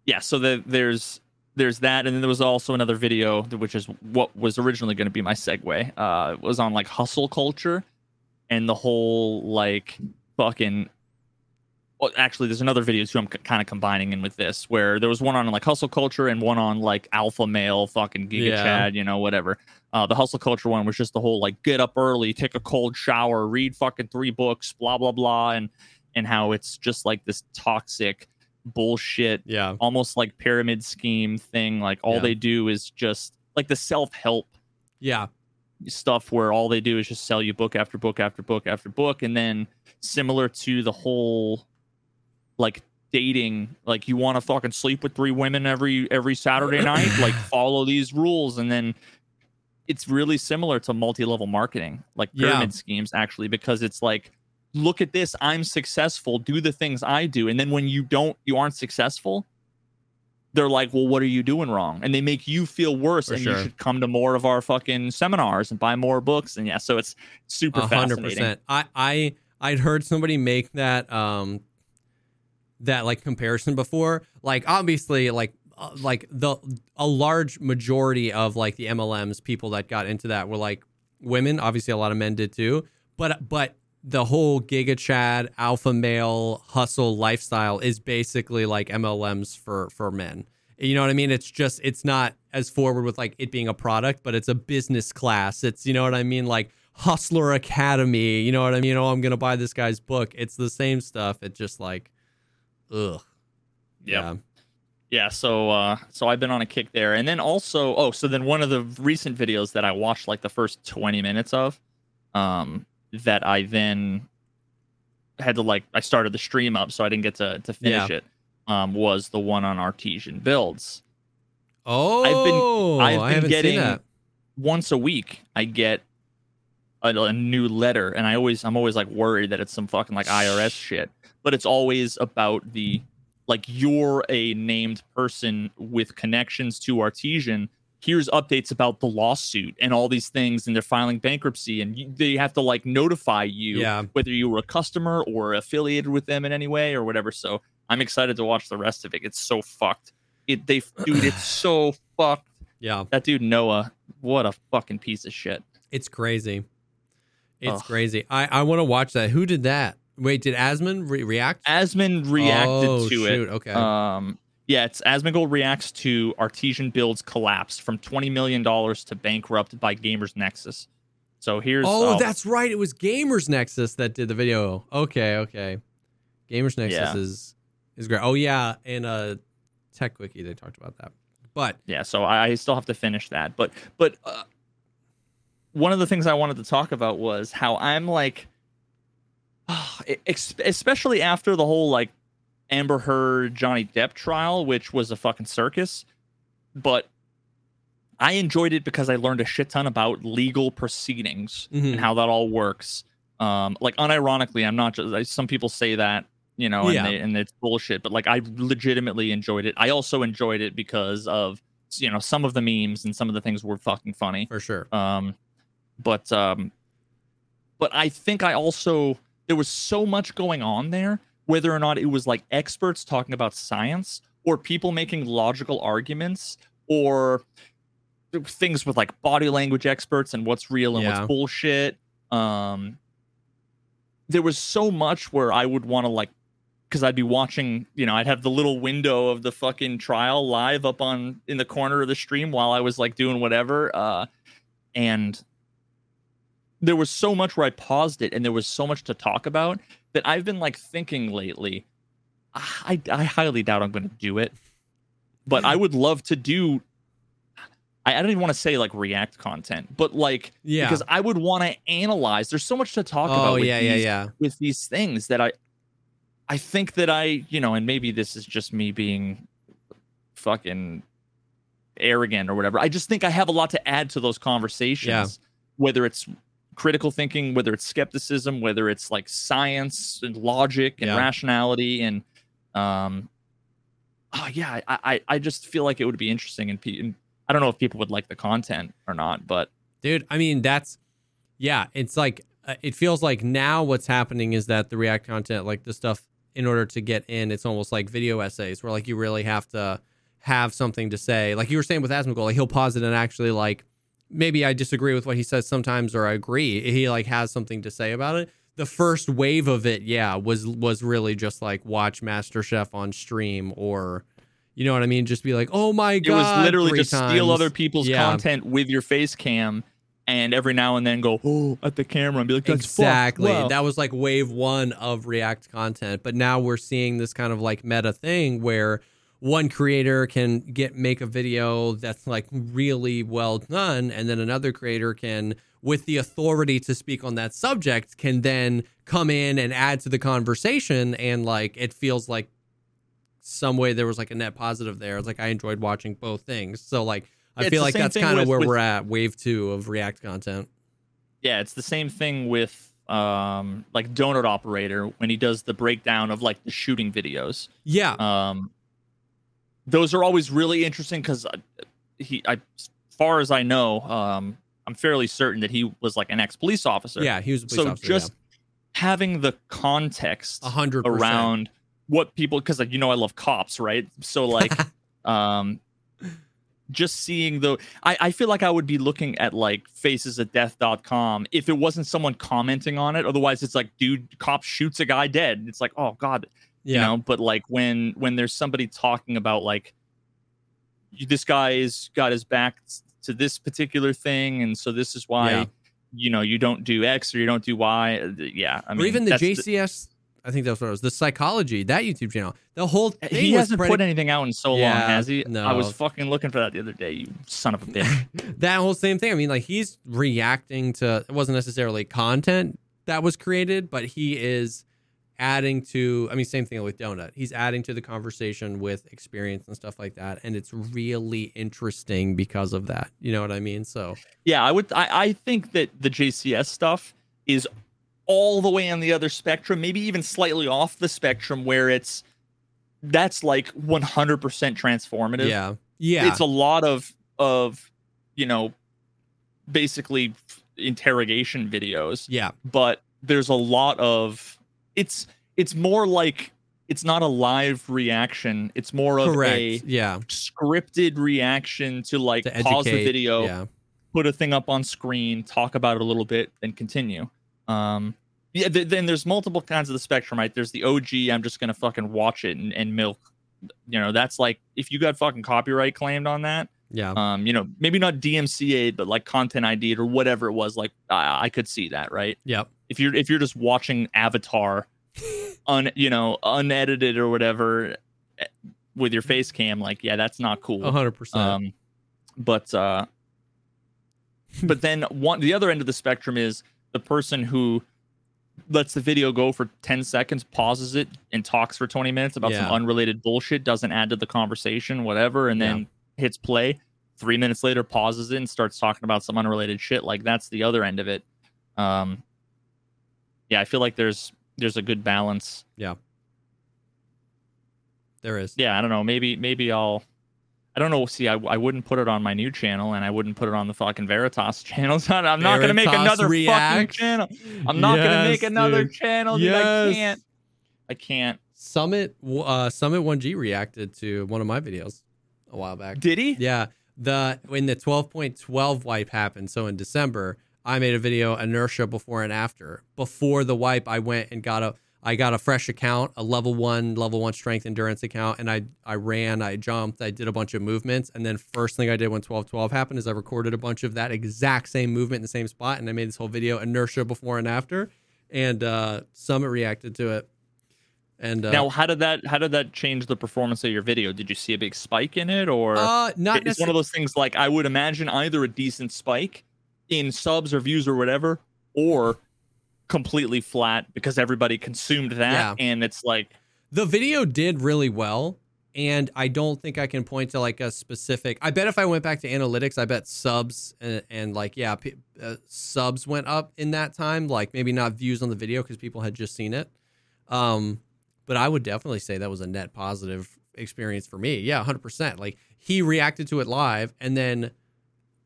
yeah. So the, there's there's that, and then there was also another video, which is what was originally going to be my segue. Uh, it was on like hustle culture, and the whole like fucking. Well, actually, there's another video too. I'm kind of combining in with this, where there was one on like hustle culture and one on like alpha male, fucking giga Yeah. chad, you know, whatever. Uh, the hustle culture one was just the whole like get up early, take a cold shower, read fucking three books, blah blah blah, and and how it's just like this toxic bullshit, Yeah. almost like pyramid scheme thing. Like all Yeah. they do is just like the self help Yeah. stuff where all they do is just sell you book after book after book after book, and then similar to the whole like dating like you want to fucking sleep with three women every every saturday night like follow these rules and then it's really similar to multi-level marketing like Yeah. pyramid schemes actually because it's like look at this, I'm successful, do the things I do. And then when you don't, you aren't successful, they're like, well, what are you doing wrong? And they make you feel worse. For and sure. you should come to more of our fucking seminars and buy more books. And yeah, so it's super A hundred fascinating. percent. I I I'd heard somebody make that um that like comparison before. Like obviously, like uh, like the a large majority of like the MLMs people that got into that were like women. Obviously, a lot of men did too. But but the whole Giga Chad alpha male hustle lifestyle is basically like MLMs for for men. You know what I mean? It's just it's not as forward with like it being a product, but it's a business class. It's you know what I mean, like Hustler Academy. You know what I mean? Oh, I'm gonna buy this guy's book. It's the same stuff. It's just like, ugh. Yeah. yeah so uh so i've been on a kick there and then also oh so then one of the recent videos that i watched like the first 20 minutes of um that i then had to like i started the stream up so i didn't get to to finish Yeah. it um was the one on artesian builds. Oh, I've been I been getting- once a week i get a, a new letter and i always i'm always like worried that it's some fucking like irs shit but it's always about the like you're a named person with connections to artesian here's updates about the lawsuit and all these things and they're filing bankruptcy and you, they have to like notify you Yeah. whether you were a customer or affiliated with them in any way or whatever so i'm excited to watch the rest of it it's so fucked it they dude it's so fucked Yeah, that dude Noah, what a fucking piece of shit. it's crazy. It's Ugh. crazy. I I want to watch that. Who did that? Wait, did Asman re- react? Asmon reacted oh, to shoot. it. Okay. Um, yeah, it's Asmongold reacts to Artesian Builds collapse from twenty million dollars to bankrupt by Gamers Nexus. So here's Oh, that's right. It was Gamers Nexus that did the video. Okay, okay. Gamers Nexus Yeah. is is great. Oh yeah, in uh Tech Wiki they talked about that. But yeah. So I, I still have to finish that, but but uh, one of the things I wanted to talk about was how I'm like, especially after the whole like Amber Heard Johnny Depp trial, which was a fucking circus, but I enjoyed it because I learned a shit ton about legal proceedings mhm. and how that all works. Um, like unironically, I'm not just like, some people say that you know, and, Yeah. they, and it's bullshit, but like I legitimately enjoyed it. I also enjoyed it because of you know some of the memes and some of the things were fucking funny. for sure. Um, but um, but I think I also there was so much going on there, whether or not it was like experts talking about science or people making logical arguments or things with like body language experts and what's real and Yeah. what's bullshit. Um, there was so much where I would want to like because I'd be watching, you know, I'd have the little window of the fucking trial live up on in the corner of the stream while I was like doing whatever. Uh, and there was so much where I paused it and there was so much to talk about that I've been like thinking lately. I, I highly doubt I'm going to do it, but I would love to do. I, I don't even want to say like react content, but like Yeah. because I would want to analyze. There's so much to talk about. oh with yeah, yeah, these yeah. with these things that I I think that I, you know, and maybe this is just me being fucking arrogant or whatever. I just think I have a lot to add to those conversations. Yeah. Whether it's critical thinking, whether it's skepticism, whether it's like science and logic and Yeah. rationality and um oh yeah, I, I I just feel like it would be interesting and, pe- and I don't know if people would like the content or not, but dude i mean that's yeah it's like uh, it feels like now what's happening is that the react content like the stuff in order to get in it's almost like video essays where like you really have to have something to say like you were saying with asmongold like he'll pause it and actually like maybe i disagree with what he says sometimes or i agree he like has something to say about it the first wave of it yeah was was really just like watch master chef on stream or you know what i mean just be like oh my god. it was literally just steal other people's Yeah. content with your face cam and every now and then go oh at the camera and be like that's exactly Wow." that was like wave one of react content but now we're seeing this kind of like meta thing where one creator can get make a video that's like really well done and then another creator can with the authority to speak on that subject can then come in and add to the conversation and like it feels like some way there was like a net positive there it's like i enjoyed watching both things so like i It's feel like that's kind of where with- we're at wave two of react content yeah it's the same thing with um like Donut Operator when he does the breakdown of like the shooting videos. Yeah. Um, those are always really interesting because he, I, as far as I know, um, I'm fairly certain that he was like an ex police officer. yeah, he was So officer. just having the context hundred around what people, because like you know I love cops, right? So like, um, just seeing the, I, I feel like I would be looking at like faces at death.com if it wasn't someone commenting on it. Otherwise, it's like, dude, cop shoots a guy dead. It's like, oh god, yeah. you know but like when when there's somebody talking about like this guy's got his back to this particular thing and so this is why Yeah. you know you don't do x or you don't do y uh, yeah i mean or even the JCS. I think that's what it was. The psychology that YouTube channel. The whole thing he hasn't put anything out in so long has he no. i was fucking looking for that the other day you son of a bitch that whole same thing. I mean, like he's reacting to it wasn't necessarily content that was created, but he is adding to I mean, same thing with Donut. He's adding to the conversation with experience and stuff like that. And it's really interesting because of that. You know what I mean? So yeah i would I, I think that the jcs stuff is all the way on the other spectrum maybe even slightly off the spectrum where it's that's like 100% transformative yeah. Yeah. it's a lot of of you know basically interrogation videos yeah. but there's a lot of it's it's more like it's not a live reaction it's more of Correct. a yeah. scripted reaction to like To pause the video Yeah. put a thing up on screen talk about it a little bit and continue um yeah th- then there's multiple kinds of the spectrum right there's the og i'm just gonna fucking watch it and, and milk you know that's like if you got fucking copyright claimed on that Yeah. um you know maybe not dmca but like content id or whatever it was like i, I could see that right Yep. If you're if you're just watching avatar un you know unedited or whatever eh, with your face cam like yeah that's not cool. A hundred percent. um but uh but then one the other end of the spectrum is the person who lets the video go for 10 seconds pauses it and talks for 20 minutes about some unrelated bullshit doesn't add to the conversation whatever and then hits play. Three minutes later pauses it and starts talking about some unrelated shit. Like that's the other end of it. Um yeah i feel like there's there's a good balance Yeah. There is. yeah i don't know maybe maybe i'll i don't know see I, I wouldn't put it on my new channel and i wouldn't put it on the fucking veritas channel i'm not gonna make another fucking channel i'm not gonna make another dude. channel dude. i can't i can't Summit uh Summit 1G reacted to one of my videos a while back. did he Yeah. The when the 12.12 wipe happened, so in December, I made a video inertia before and after. Before the wipe, I went and got a I got a fresh account, a level 1 level 1 strength endurance account and I I ran, I jumped, I did a bunch of movements and then first thing I did when 12.12 happened is I recorded a bunch of that exact same movement in the same spot and I made this whole video inertia before and after and uh Summit reacted to it. And uh, now how did that how did that change the performance of your video did you see a big spike in it or uh not it's one of those things like i would imagine either a decent spike in subs or views or whatever or completely flat because everybody consumed that Yeah. and it's like The video did really well, and I don't think I can point to like a specific. I bet if I went back to analytics, I bet subs and, and like yeah, p- uh, subs went up in that time. Like maybe not views on the video because people had just seen it. Um, but I would definitely say that was a net positive experience for me. Yeah, hundred percent. Like he reacted to it live, and then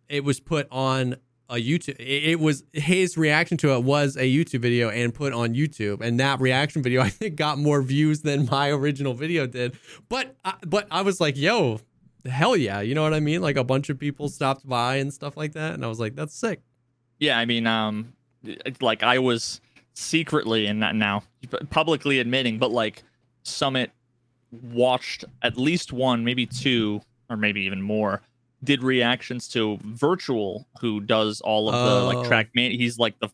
it was put on a YouTube. It was his reaction to it was a YouTube video and put on YouTube, and that reaction video I think got more views than my original video did. But I, but I was like, yo, hell yeah, you know what I mean? Like a bunch of people stopped by and stuff like that, and I was like, that's sick. Yeah, I mean, um, like I was secretly and not now publicly admitting, but like Summit watched at least one, maybe two, or maybe even more. Did reactions to Wirtual, who does all of the Oh. like Trackmania. He's like the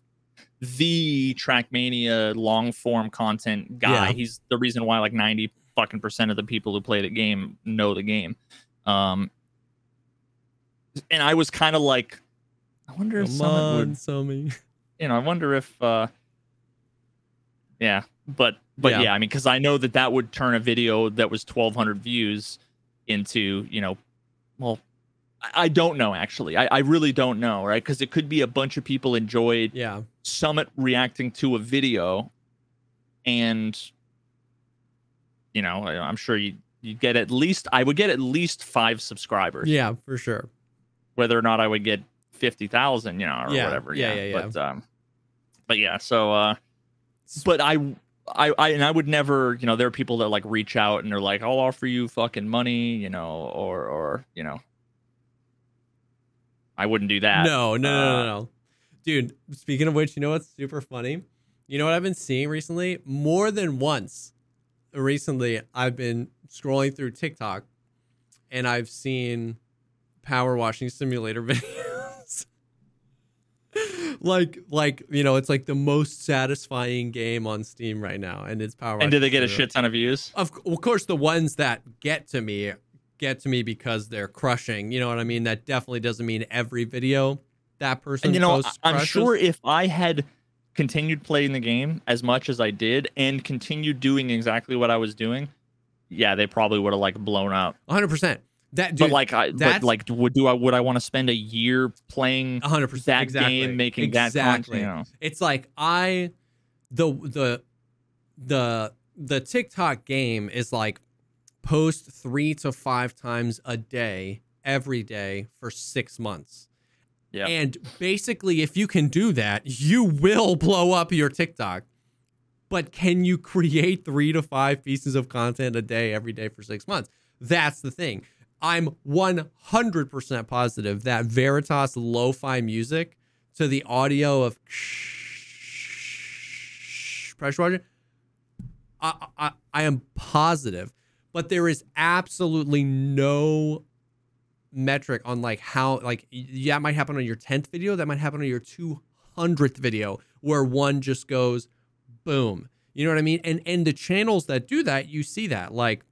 the Trackmania long form content guy. Yeah. He's the reason why like ninety fucking percent of the people who play the game know the game. Um, and I was kind of like, I wonder if someone would on, me. you know, I wonder if, uh, yeah, but but Yeah. yeah, I mean, because I know that that would turn a video that was 1,200 views into, you know, well, I- don't know actually. I, I really don't know, right? Because it could be a bunch of people enjoyed Yeah, Summit reacting to a video, and you know, I'm sure you you get at least I would get at least five subscribers. Yeah, for sure. Whether or not I would get fifty thousand, you know, or Yeah, whatever. yeah, yeah, yeah. But um, but yeah. So uh, but I. I, I and I would never, you know, there are people that like reach out and they're like, I'll offer you fucking money, you know, or or you know, I wouldn't do that. No, no, no, no, Uh, no. Dude, speaking of which, you know what's super funny? You know what I've been seeing recently? More than once recently, I've been scrolling through TikTok and I've seen power washing simulator videos. like like, you know, it's like the most satisfying game on Steam right now and it's power And did they get a shit ton of views? Of, of course, the ones that get to me get to me because they're crushing. You know what I mean? That definitely doesn't mean every video that person And you know, I'm crushes. sure if I had continued playing the game as much as I did and continued doing exactly what I was doing, yeah, they probably would have like blown up. 100%. That dude, but like, I but like, would do I would I want to spend a year playing 100% that exactly. game, making that exactly. content? You know? It's like I the the the the TikTok game is like post 3 to 5 times a day every day for 6 months. Yeah. And basically if you can do that, you will blow up your TikTok. But can you create 3 to 5 pieces of content a day every day for 6 months? That's the thing. I'm 100% positive that Veritas lo-fi music to the audio of pressure. I, I I am positive, but there is absolutely no metric on like how like yeah that might happen on your 10th video that might happen on your 200th video where one just goes boom. You know what i mean? And and the channels that do that you see that like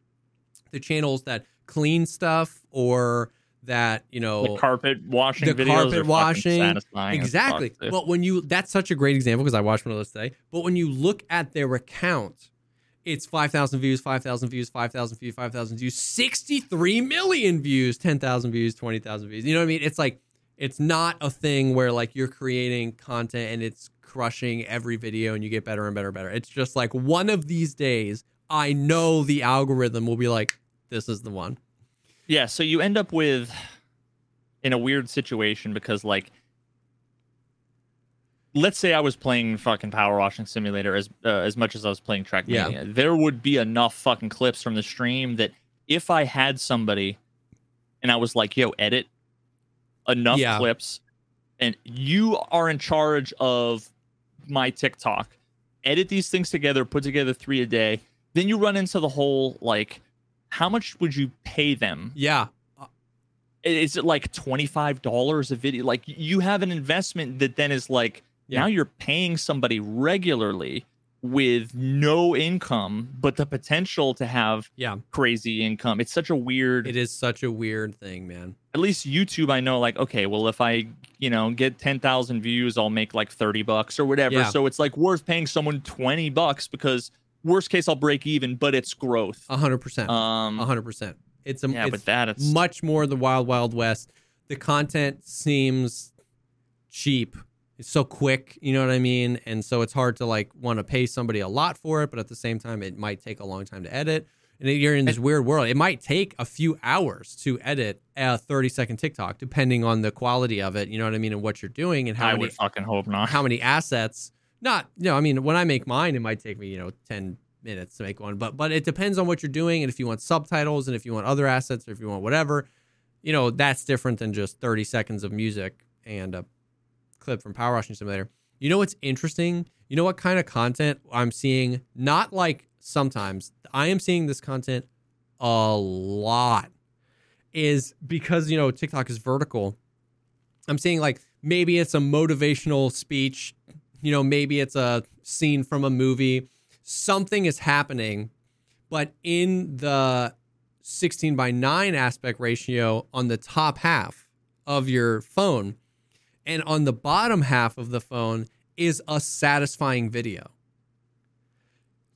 the channels that clean stuff or that you know The carpet washing the videos carpet washing, exactly. but when you that's such a great example because i watched one of those today but when you look at their account it's 5000 views 5000 views 5000 views 5000 views 63 million views 10000 views 20000 views. You know what i mean? It's like it's not a thing where like you're creating content and it's crushing every video and you get better and better and better. It's just like one of these days i know the algorithm will be like this is the one. Yeah, so you end up with in a weird situation because like let's say I was playing fucking Power Washing Simulator as uh, as much as I was playing Trackmania. Yeah. There would be enough fucking clips from the stream that if I had somebody and I was like, "Yo, edit enough Yeah. clips and you are in charge of my TikTok. Edit these things together, put together 3 a day." Then you run into the whole like how much would you pay them yeah is it like $25 a video like you have an investment that then is like Yeah. now you're paying somebody regularly with no income but the potential to have yeah crazy income it's such a weird it is such a weird thing man at least youtube i know like okay well if i you know get 10,000 views i'll make like 30 bucks or whatever Yeah. so it's like worth paying someone 20 bucks because worst case i'll break even but it's growth A hundred percent. um A hundred percent. It's a yeah it's with that it's much more the wild wild west. The content seems cheap. It's so quick, you know what I mean? And so it's hard to like want to pay somebody a lot for it, but at the same time it might take a long time to edit. And you're in this weird world. It might take a few hours to edit a 30 second TikTok, depending on the quality of it. You know what I mean, and what you're doing, and how i many would fucking hope not how many assets. Not, you know, I mean, when I make mine, it might take me, you know, 10 minutes to make one, but but it depends on what you're doing and if you want subtitles and if you want other assets or if you want whatever, you know, that's different than just 30 seconds of music and a clip from Power Washing Simulator. You know what's interesting? You know what kind of content I'm seeing? Not like sometimes. I am seeing this content a lot is because, you know, TikTok is vertical. I'm seeing like maybe it's a motivational speech, you know, maybe it's a scene from a movie. Something is happening, but in the 16 by 9 aspect ratio on the top half of your phone and on the bottom half of the phone is a satisfying video.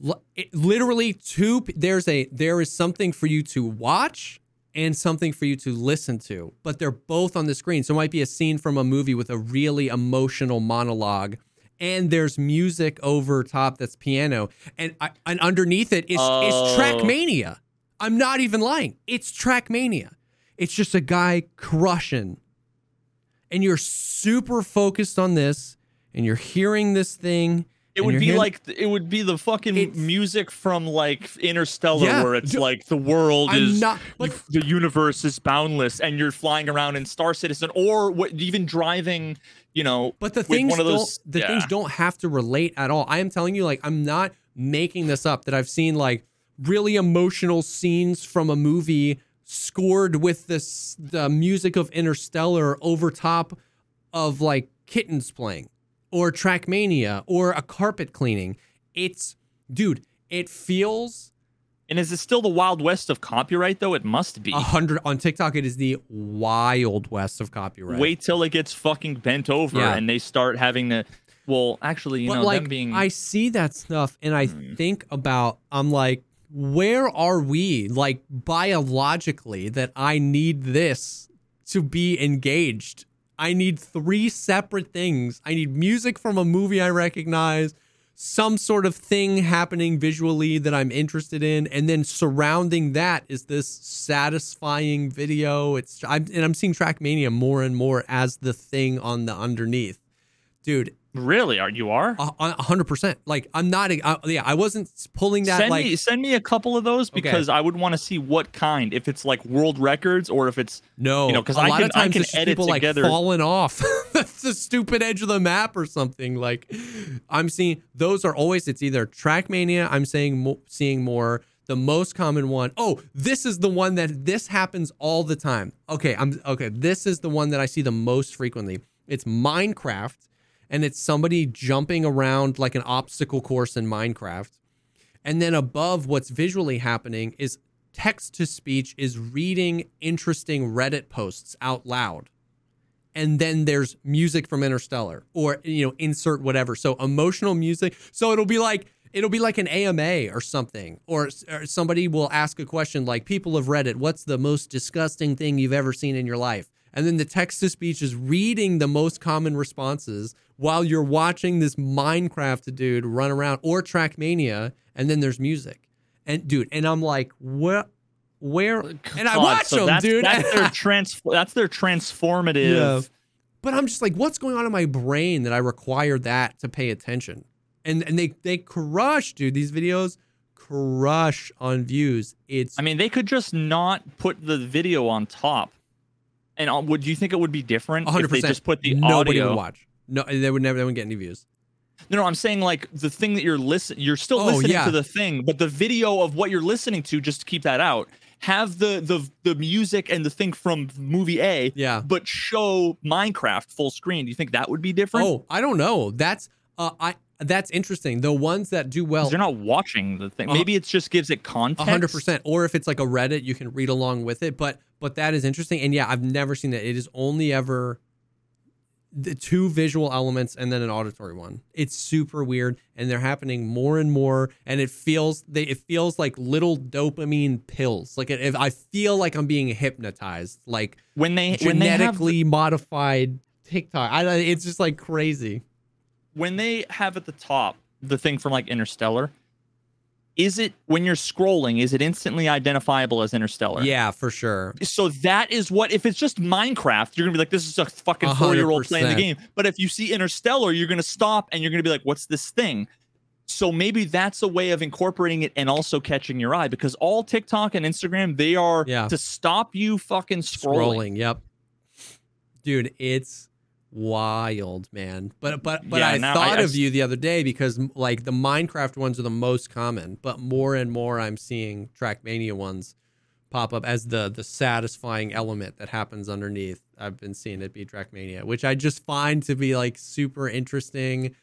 L- it- literally two there's a there is something for you to watch and something for you to listen to, but they're both on the screen. So it might be a scene from a movie with a really emotional monologue and there's music over top that's piano, and I, and underneath it is Oh. is Trackmania. I'm not even lying. It's Trackmania. It's just a guy crushing, and you're super focused on this, and you're hearing this thing. It would be hearing- like it would be the fucking It's- music from like Interstellar, Yeah, where it's ju- like the world I'm is not like the universe is boundless, and you're flying around in Star Citizen, or what, even driving. You know, But the things one of those- don't the yeah. things don't have to relate at all. I am telling you, like, I'm not making this up. That I've seen like really emotional scenes from a movie scored with this the music of Interstellar over top of like kittens playing or Trackmania or a carpet cleaning. It's dude, it feels and is it still the Wild West of copyright though? It must be. a hundred on TikTok. It is the wild west of copyright. Wait till it gets fucking bent over Yeah. and they start having to. Well, actually, you but know, like them being I see that stuff and I Hmm. think about I'm like, where are we like biologically that I need this to be engaged? I need three separate things. I need music from a movie I recognize, some sort of thing happening visually that I'm interested in, and then surrounding that is this satisfying video. It's I'm, and I'm seeing Trackmania more and more as the thing on the underneath. Dude, really are you are. hundred percent. Like I'm not. Uh, yeah, I wasn't pulling that. send like me send me a couple of those Okay. because I would want to see what kind. If it's like world records or if it's no, you know, because a I lot can- of I times can it's edit people together- like falling off. That's the stupid edge of the map or something. Like I'm seeing those are always. It's either Trackmania. I'm saying seeing more. The most common one. Oh, this is the one that this happens all the time. Okay, I'm okay. This is the one that I see the most frequently. It's Minecraft, and it's somebody jumping around like an obstacle course in Minecraft. And then above what's visually happening is text to speech is reading interesting Reddit posts out loud. And then there's music from Interstellar or you know insert whatever. So emotional music. So it'll be like it'll be like an AMA or something or, or somebody will ask a question like people of Reddit, what's the most disgusting thing you've ever seen in your life? And then the text to speech is reading the most common responses while you're watching this Minecraft dude run around or Trackmania, and then there's music. And dude, and I'm like, where, where? And I watch so them, that's, dude. That's their trans. That's their transformative. Yeah. but I'm just like, what's going on in my brain that I require that to pay attention? And and they they crush, dude. These videos crush on views. It's I mean, they could just not put the video on top. And uh, would you think it would be different if they just put the nobody audio? would watch. No, they would never. They wouldn't get any views. No, no, I'm saying like the thing that you're listening. You're still Oh, listening yeah. to the thing, but the video of what you're listening to, just to keep that out. Have the the the music and the thing from movie A, Yeah. but show Minecraft full screen. Do you think that would be different? Oh, I don't know. That's uh, I. That's interesting. The ones that do well, you're not watching the thing. Uh, Maybe it just gives it context. Hundred percent. Or if it's like a Reddit, you can read along with it. But but that is interesting. And yeah, I've never seen that. It is only ever the two visual elements and then an auditory one. It's super weird, and they're happening more and more. And it feels they it feels like little dopamine pills. Like if I feel like I'm being hypnotized, like when they when they have genetically modified TikTok. I it's just like crazy. when they have at the top the thing from like Interstellar, is it when you're scrolling, is it instantly identifiable as Interstellar? Yeah, for sure. So that is what if it's just Minecraft, you're gonna be like, this is a fucking four year old playing the game. But if you see Interstellar, you're gonna stop and you're gonna be like, what's this thing? So maybe that's a way of incorporating it and also catching your eye because all TikTok and Instagram, they are Yeah. to stop you fucking scrolling. scrolling. Yep. Dude, it's wild, man. But but but Yeah, I thought I- of you the other day because like the Minecraft ones are the most common, but more and more I'm seeing Trackmania ones pop up as the the satisfying element that happens underneath. I've been seeing it be Trackmania, which I just find to be like super interesting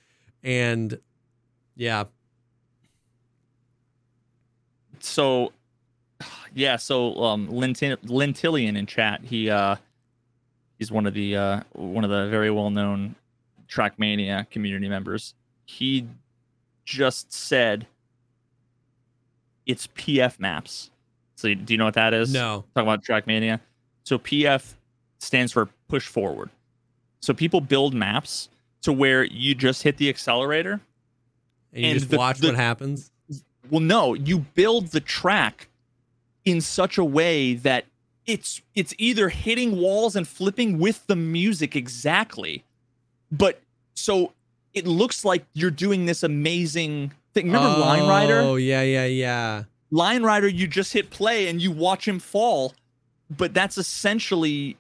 and yeah, so yeah so um Lintin- lintillion in chat he uh he's one of the uh one of the very well known trackmania community members he just said it's pf maps so do you know what that is no. talking about trackmania so pf stands for push forward so people build maps to where you just hit the accelerator. And you And just the- watch the- what happens. Well, no, you build the track in such a way that it's it's either hitting walls and flipping with the music exactly, but so it looks like you're doing this amazing thing. Remember Line Rider? Oh yeah, yeah, yeah. Line Rider, you just hit play and you watch him fall, but that's essentially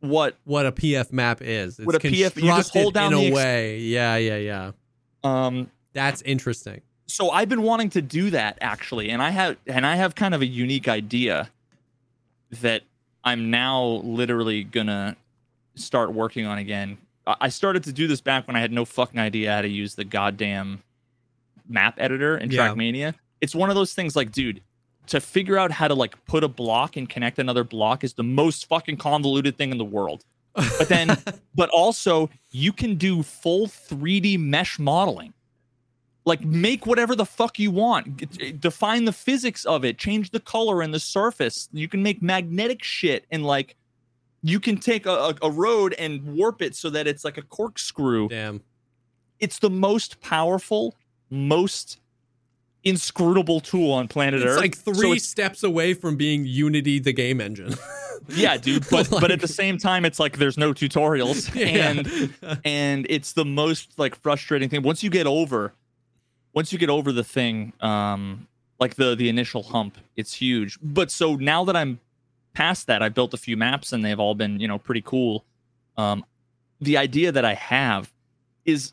what What a PF map is. It's What a PF you just hold down in the a ex- way. Yeah, yeah, yeah. um That's interesting. so I've been wanting to do that actually, and I have and I have kind of a unique idea that I'm now literally gonna start working on again. I started to do this back when I had no fucking idea how to use the goddamn map editor in Yeah. Trackmania. It's one of those things like, dude, to figure out how to like put a block and connect another block is the most fucking convoluted thing in the world. But then, but also you can do full 3D mesh modeling. Like make whatever the fuck you want. Define the physics of it, change the color and the surface. You can make magnetic shit and like you can take a, a, road and warp it so that it's like a corkscrew. Damn. It's the most powerful, most inscrutable tool on planet It's Earth. like So three it's- steps away from being Unity the game engine. yeah, dude. But but at the same time, it's like there's no tutorials, and and it's the most like frustrating thing. Once you get over, once you get over the thing, um, like the the initial hump, it's huge. But so now that I'm past that, I built a few maps, and they've all been you know pretty cool. Um, the idea that I have is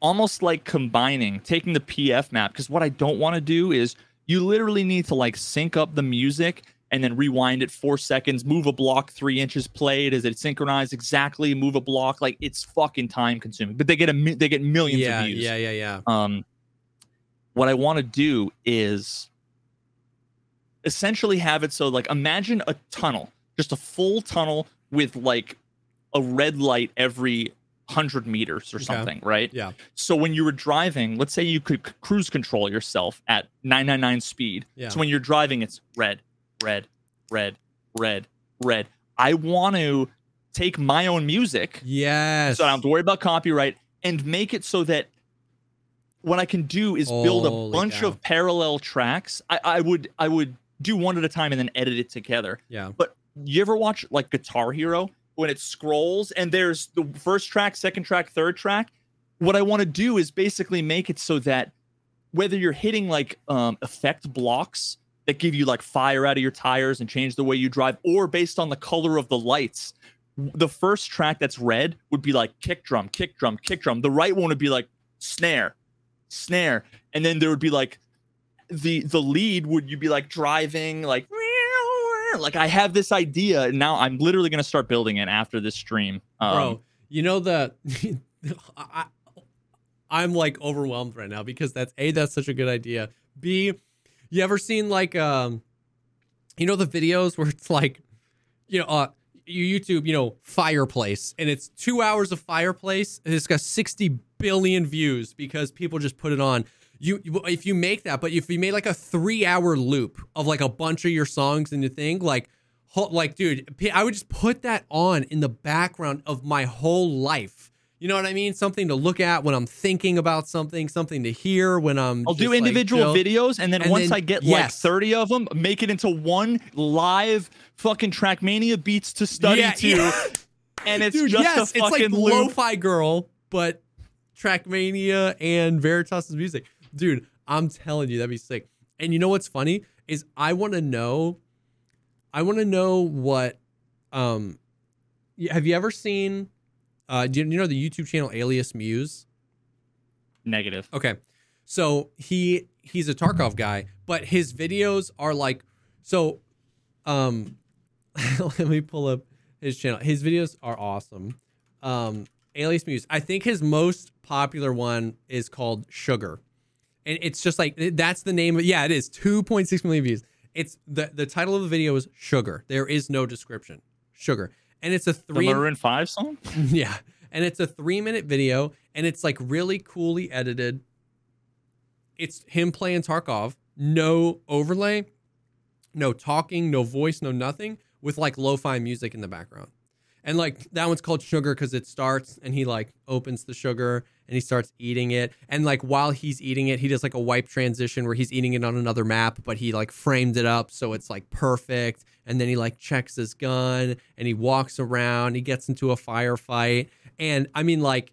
almost like combining taking the PF map because what I don't want to do is you literally need to like sync up the music and then rewind it four seconds, move a block three inches, play it. Is it synchronized exactly? Move a block. Like it's fucking time consuming. But they get a they get millions yeah, of views. yeah, yeah, yeah. Um, what I want to do is essentially have it so like imagine a tunnel, just a full tunnel with like a red light every hundred meters or Okay. something, right? Yeah. So when you were driving, let's say you could cruise control yourself at 999 speed. Yeah. So when you're driving, it's red, red, red, red, red. I want to take my own music Yes. so I don't have to worry about copyright and make it so that what I can do is build a bunch cow. of parallel tracks. I, I would I would do one at a time and then edit it together. yeah. But you ever watch like Guitar Hero when it scrolls and there's the first track, second track, third track? What I want to do is basically make it so that whether you're hitting like um, effect blocks that give you like fire out of your tires and change the way you drive, or based on the color of the lights, the first track that's red would be like kick drum, kick drum, kick drum. The right one would be like snare, snare, and then there would be like the the lead would you be like driving like like I have this idea and now I'm literally gonna start building it after this stream. Um, Bro, you know the I, I'm like overwhelmed right now because that's A, that's such a good idea. B, you ever seen like um you know the videos where it's like you know uh you YouTube, you know, fireplace, and it's two hours of fireplace, and it's got 60 billion views because people just put it on. You, if you make that, but if you made like a three hour loop of like a bunch of your songs and you think like, like, dude, i would just put that on in the background of my whole life. You know what I mean? Something to look at when I'm thinking about something, something to hear when I'm. I'll do just, like, individual chill. videos and then And once then- I get like 30 of them, make it into one live fucking Trackmania beats to study Yeah, to. yeah. And it's Dude, just yes, a it's like loop. Lo-Fi Girl, but Trackmania and Veritas's music. Dude, I'm telling you, that'd be sick. And you know what's funny is I want to know, I want to know what, um, have you ever seen, uh, do you, know the YouTube channel Alias Muse? Negative. Okay. So he he's a Tarkov guy, but his videos are like so um let me pull up his channel. His videos are awesome. Um Alias Muse. I think his most popular one is called Sugar. And it's just like that's the name of yeah, it is 2.6 million views. It's the the title of the video is Sugar. There is no description. Sugar. And it's a The 3 Maroon 5 song? yeah. And it's a three minute video and it's like really coolly edited. It's him playing Tarkov, no overlay, no talking, no voice, no nothing, with like lo fi music in the background. And like that one's called Sugar because it starts and he like opens the sugar and he starts eating it. And like while he's eating it, he does like a wipe transition where he's eating it on another map, but he like framed it up so it's like perfect. And then he like checks his gun and he walks around, he gets into a firefight. And I mean, like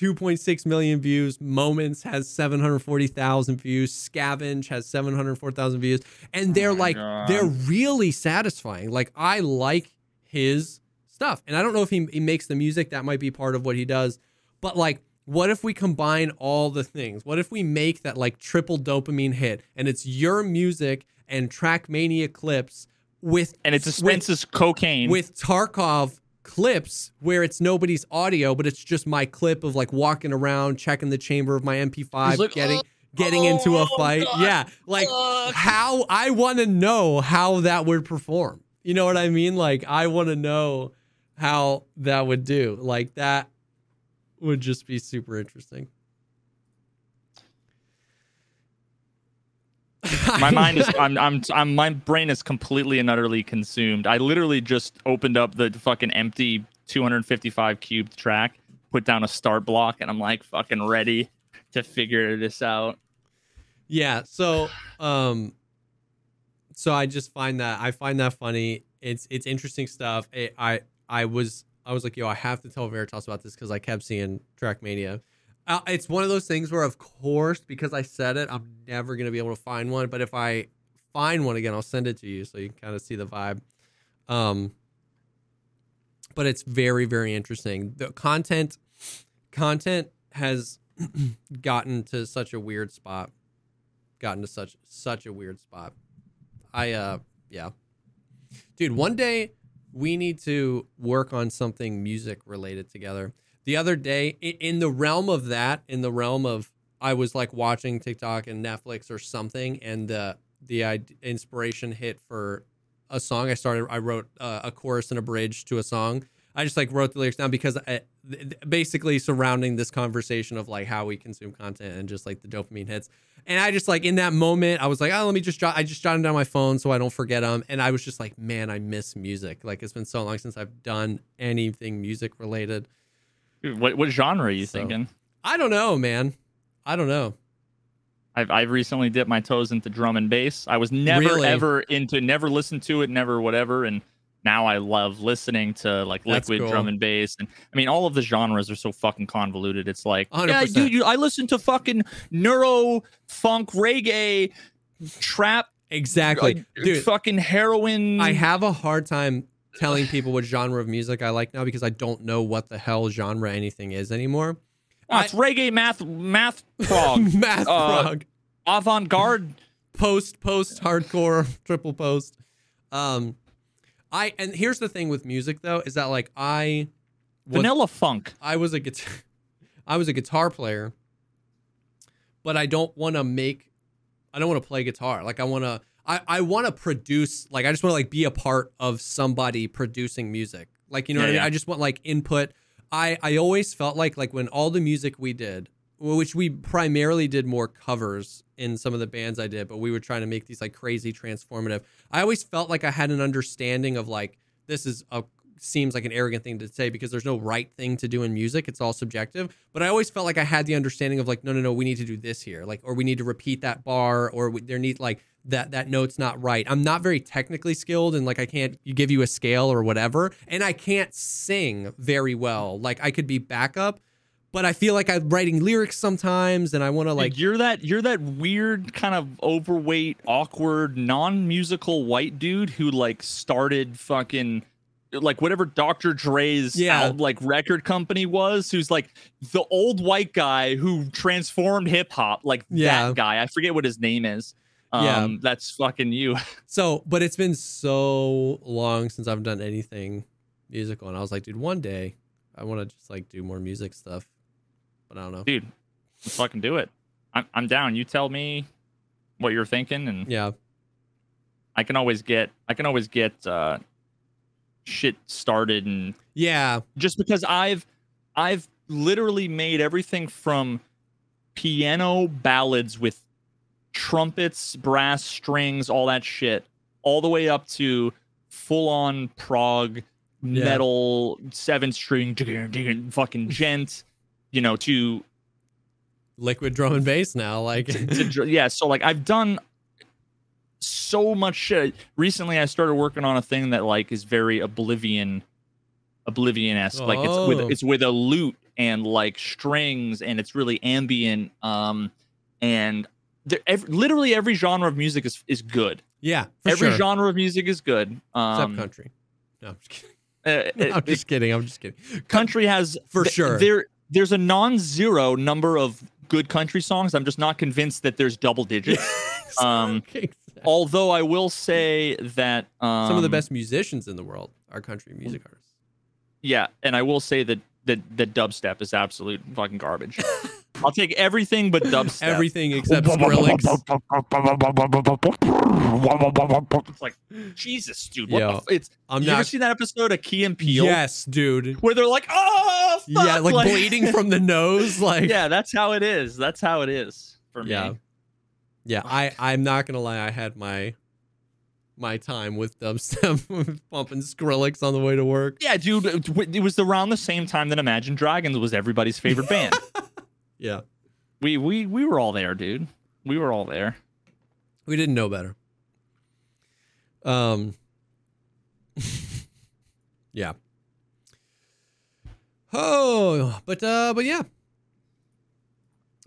2.6 million views. Moments has 740,000 views. Scavenge has 704,000 views. And oh they're Oh like, God. they're really satisfying. Like, I like his stuff. And I don't know if he, he makes the music, that might be part of what he does. But like, what if we combine all the things? What if we make that like triple dopamine hit and it's your music and Trackmania clips with And it with- cocaine. with Tarkov clips where it's nobody's audio, but it's just my clip of like walking around, checking the chamber of my MP5, like, getting "Oh, getting into a oh, fight. God, yeah, like fuck." how I want to know how that would perform. You know what I mean? Like I want to know how that would do. Like that would just be super interesting. my mind is I'm, I'm I'm my brain is completely and utterly consumed. I literally just opened up the fucking empty 255 cubed track, put down a start block, and I'm like fucking ready to figure this out. Yeah, so um so I just find that I find that funny. It's it's interesting stuff. It, I I was I was like, yo, I have to tell Veritas about this because I kept seeing Trackmania. Uh, it's one of those things where, of course, because I said it, I'm never gonna be able to find one. But if I find one again, I'll send it to you so you can kind of see the vibe. Um, but it's very very interesting. The content content has gotten to such a weird spot gotten to such such a weird spot. I uh yeah. Dude, one day we need to work on something music related together. The other day in the realm of that, in the realm of I was like watching TikTok and Netflix or something and the id- inspiration hit for a song I started I wrote uh, a chorus and a bridge to a song. I just like wrote the lyrics down because I, th- basically surrounding this conversation of like how we consume content and just like the dopamine hits. And I just like in that moment, I was like, oh, let me just jot. I just jotted down my phone so I don't forget them. And I was just like, man, I miss music. Like it's been so long since I've done anything music related. What what genre are you So- thinking? I don't know, man. I don't know. I've I've recently dipped my toes into drum and bass. I was never Really? ever into never listened to it, never whatever, and now I love listening to like That's liquid cool. drum and bass. And I mean, all of the genres are so fucking convoluted. It's like, yeah, 100%. dude, you, I listen to fucking neuro funk reggae trap, Exactly, uh, dude. fucking heroin. I have a hard time telling people what genre of music I like now because I don't know what the hell genre anything is anymore. Oh, it's reggae math math prog Math Uh, prog. avant garde. post post hardcore triple post um i and here's the thing with music though is that like i was, Vanilla funk. i was a guitar i was a guitar player but i don't want to make i don't want to play guitar like i want to i i want to produce like i just want to like be a part of somebody producing music like you know Yeah, what i mean yeah. i just want like input i i always felt like like when all the music we did which we primarily did more covers in some of the bands I did, but we were trying to make these like crazy transformative. I always felt like I had an understanding of like this is a seems like an arrogant thing to say because there's no right thing to do in music. It's all subjective. But I always felt like I had the understanding of like no no no we need to do this here like or we need to repeat that bar or we, there need like that that note's not right. I'm not very technically skilled and like I can't give you a scale or whatever and I can't sing very well. Like I could be backup but I feel like I'm writing lyrics sometimes, and I want to Like you're that you're that weird kind of overweight, awkward, non-musical white dude who like started fucking like whatever Dr. Dre's Yeah. out, like record company was, who's like the old white guy who transformed hip hop, like Yeah. that guy. I forget what his name is. Um, Yeah. that's fucking you. so. But it's been so long since I've done anything musical, and I was like, dude, one day I want to just like do more music stuff, but I don't know. Dude, let's fucking do it. I'm I'm down. You tell me what you're thinking, and Yeah, I can always get I can always get uh shit started and yeah, just because I've I've literally made everything from piano ballads with trumpets, brass strings, all that shit, all the way up to full on prog Yeah. metal seven string fucking djent, you know, to Liquid drum and bass now, like to dr- yeah so like i've done so much shit recently i started working on a thing that like is very oblivion oblivion-esque like it's Oh. with it's with a lute and like strings and it's really ambient um and there, ev- literally every genre of music is is good yeah, every sure. genre of music is good except um country. No, I'm just kidding. uh, I'm it- just kidding. I'm just kidding. country has For th- sure. there there's a non-zero number of good country songs i'm just not convinced that there's double digits Um, Exactly. although I will say that um, some of the best musicians in the world are country music artists. Yeah, and I will say that that that dubstep is absolute fucking garbage. I'll take everything but dubstep. Everything except Skrillex. It's like Jesus, dude. What Yo, the f- it's I'm you ever seen that episode of Key and Peele Yes, dude. where they're like, oh, fuck! Yeah, like, bleeding from the nose. Like yeah, that's how it is. That's how it is for me. yeah, yeah. I I'm not gonna lie. I had my my time with dubstep, pumping Skrillex on the way to work. Yeah, dude. It it was around the same time that Imagine Dragons was everybody's favorite band. Yeah, we we we were all there, dude. We were all there. we didn't know better. Um. yeah. Oh, but uh, but yeah,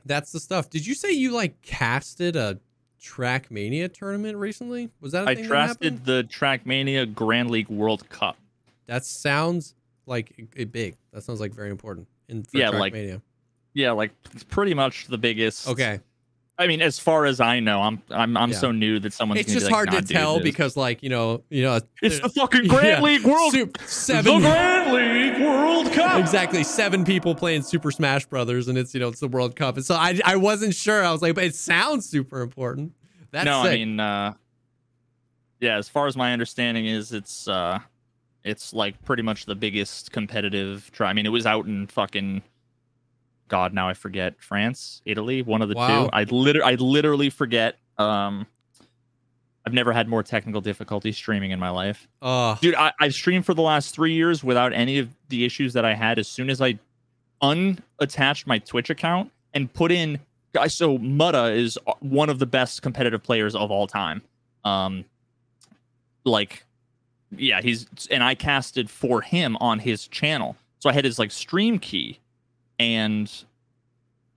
that's the stuff. Did you say you like casted a Trackmania tournament recently? Was that a I thing that happened? trusted the Trackmania Grand League World Cup. That sounds like it, it big. That sounds like very important in for Yeah, like- Trackmania. Yeah, like it's pretty much the biggest. okay, I mean, as far as I know, I'm I'm I'm Yeah. so new that someone's. it's just like, hard "Nah, to dude, tell because like you know you know it's the fucking Grand Yeah. League World. Sup- the seven Grand League World Cup. exactly seven people playing Super Smash Brothers, and it's you know it's the World Cup, and so I I wasn't sure. I was like, but it sounds super important. That's no, sick. I mean, uh, yeah. As far as my understanding is, it's uh, it's like pretty much the biggest competitive try. I mean, it was out in fucking. God, now I forget. France, Italy, one of the Wow. two. I liter- I literally forget. Um, I've never had more technical difficulty streaming in my life. oh dude I, i've streamed for the last three years without any of the issues that i had as soon as i unattached my twitch account and put in guys so Mudda is one of the best competitive players of all time um like yeah he's and i casted for him on his channel so i had his like stream key and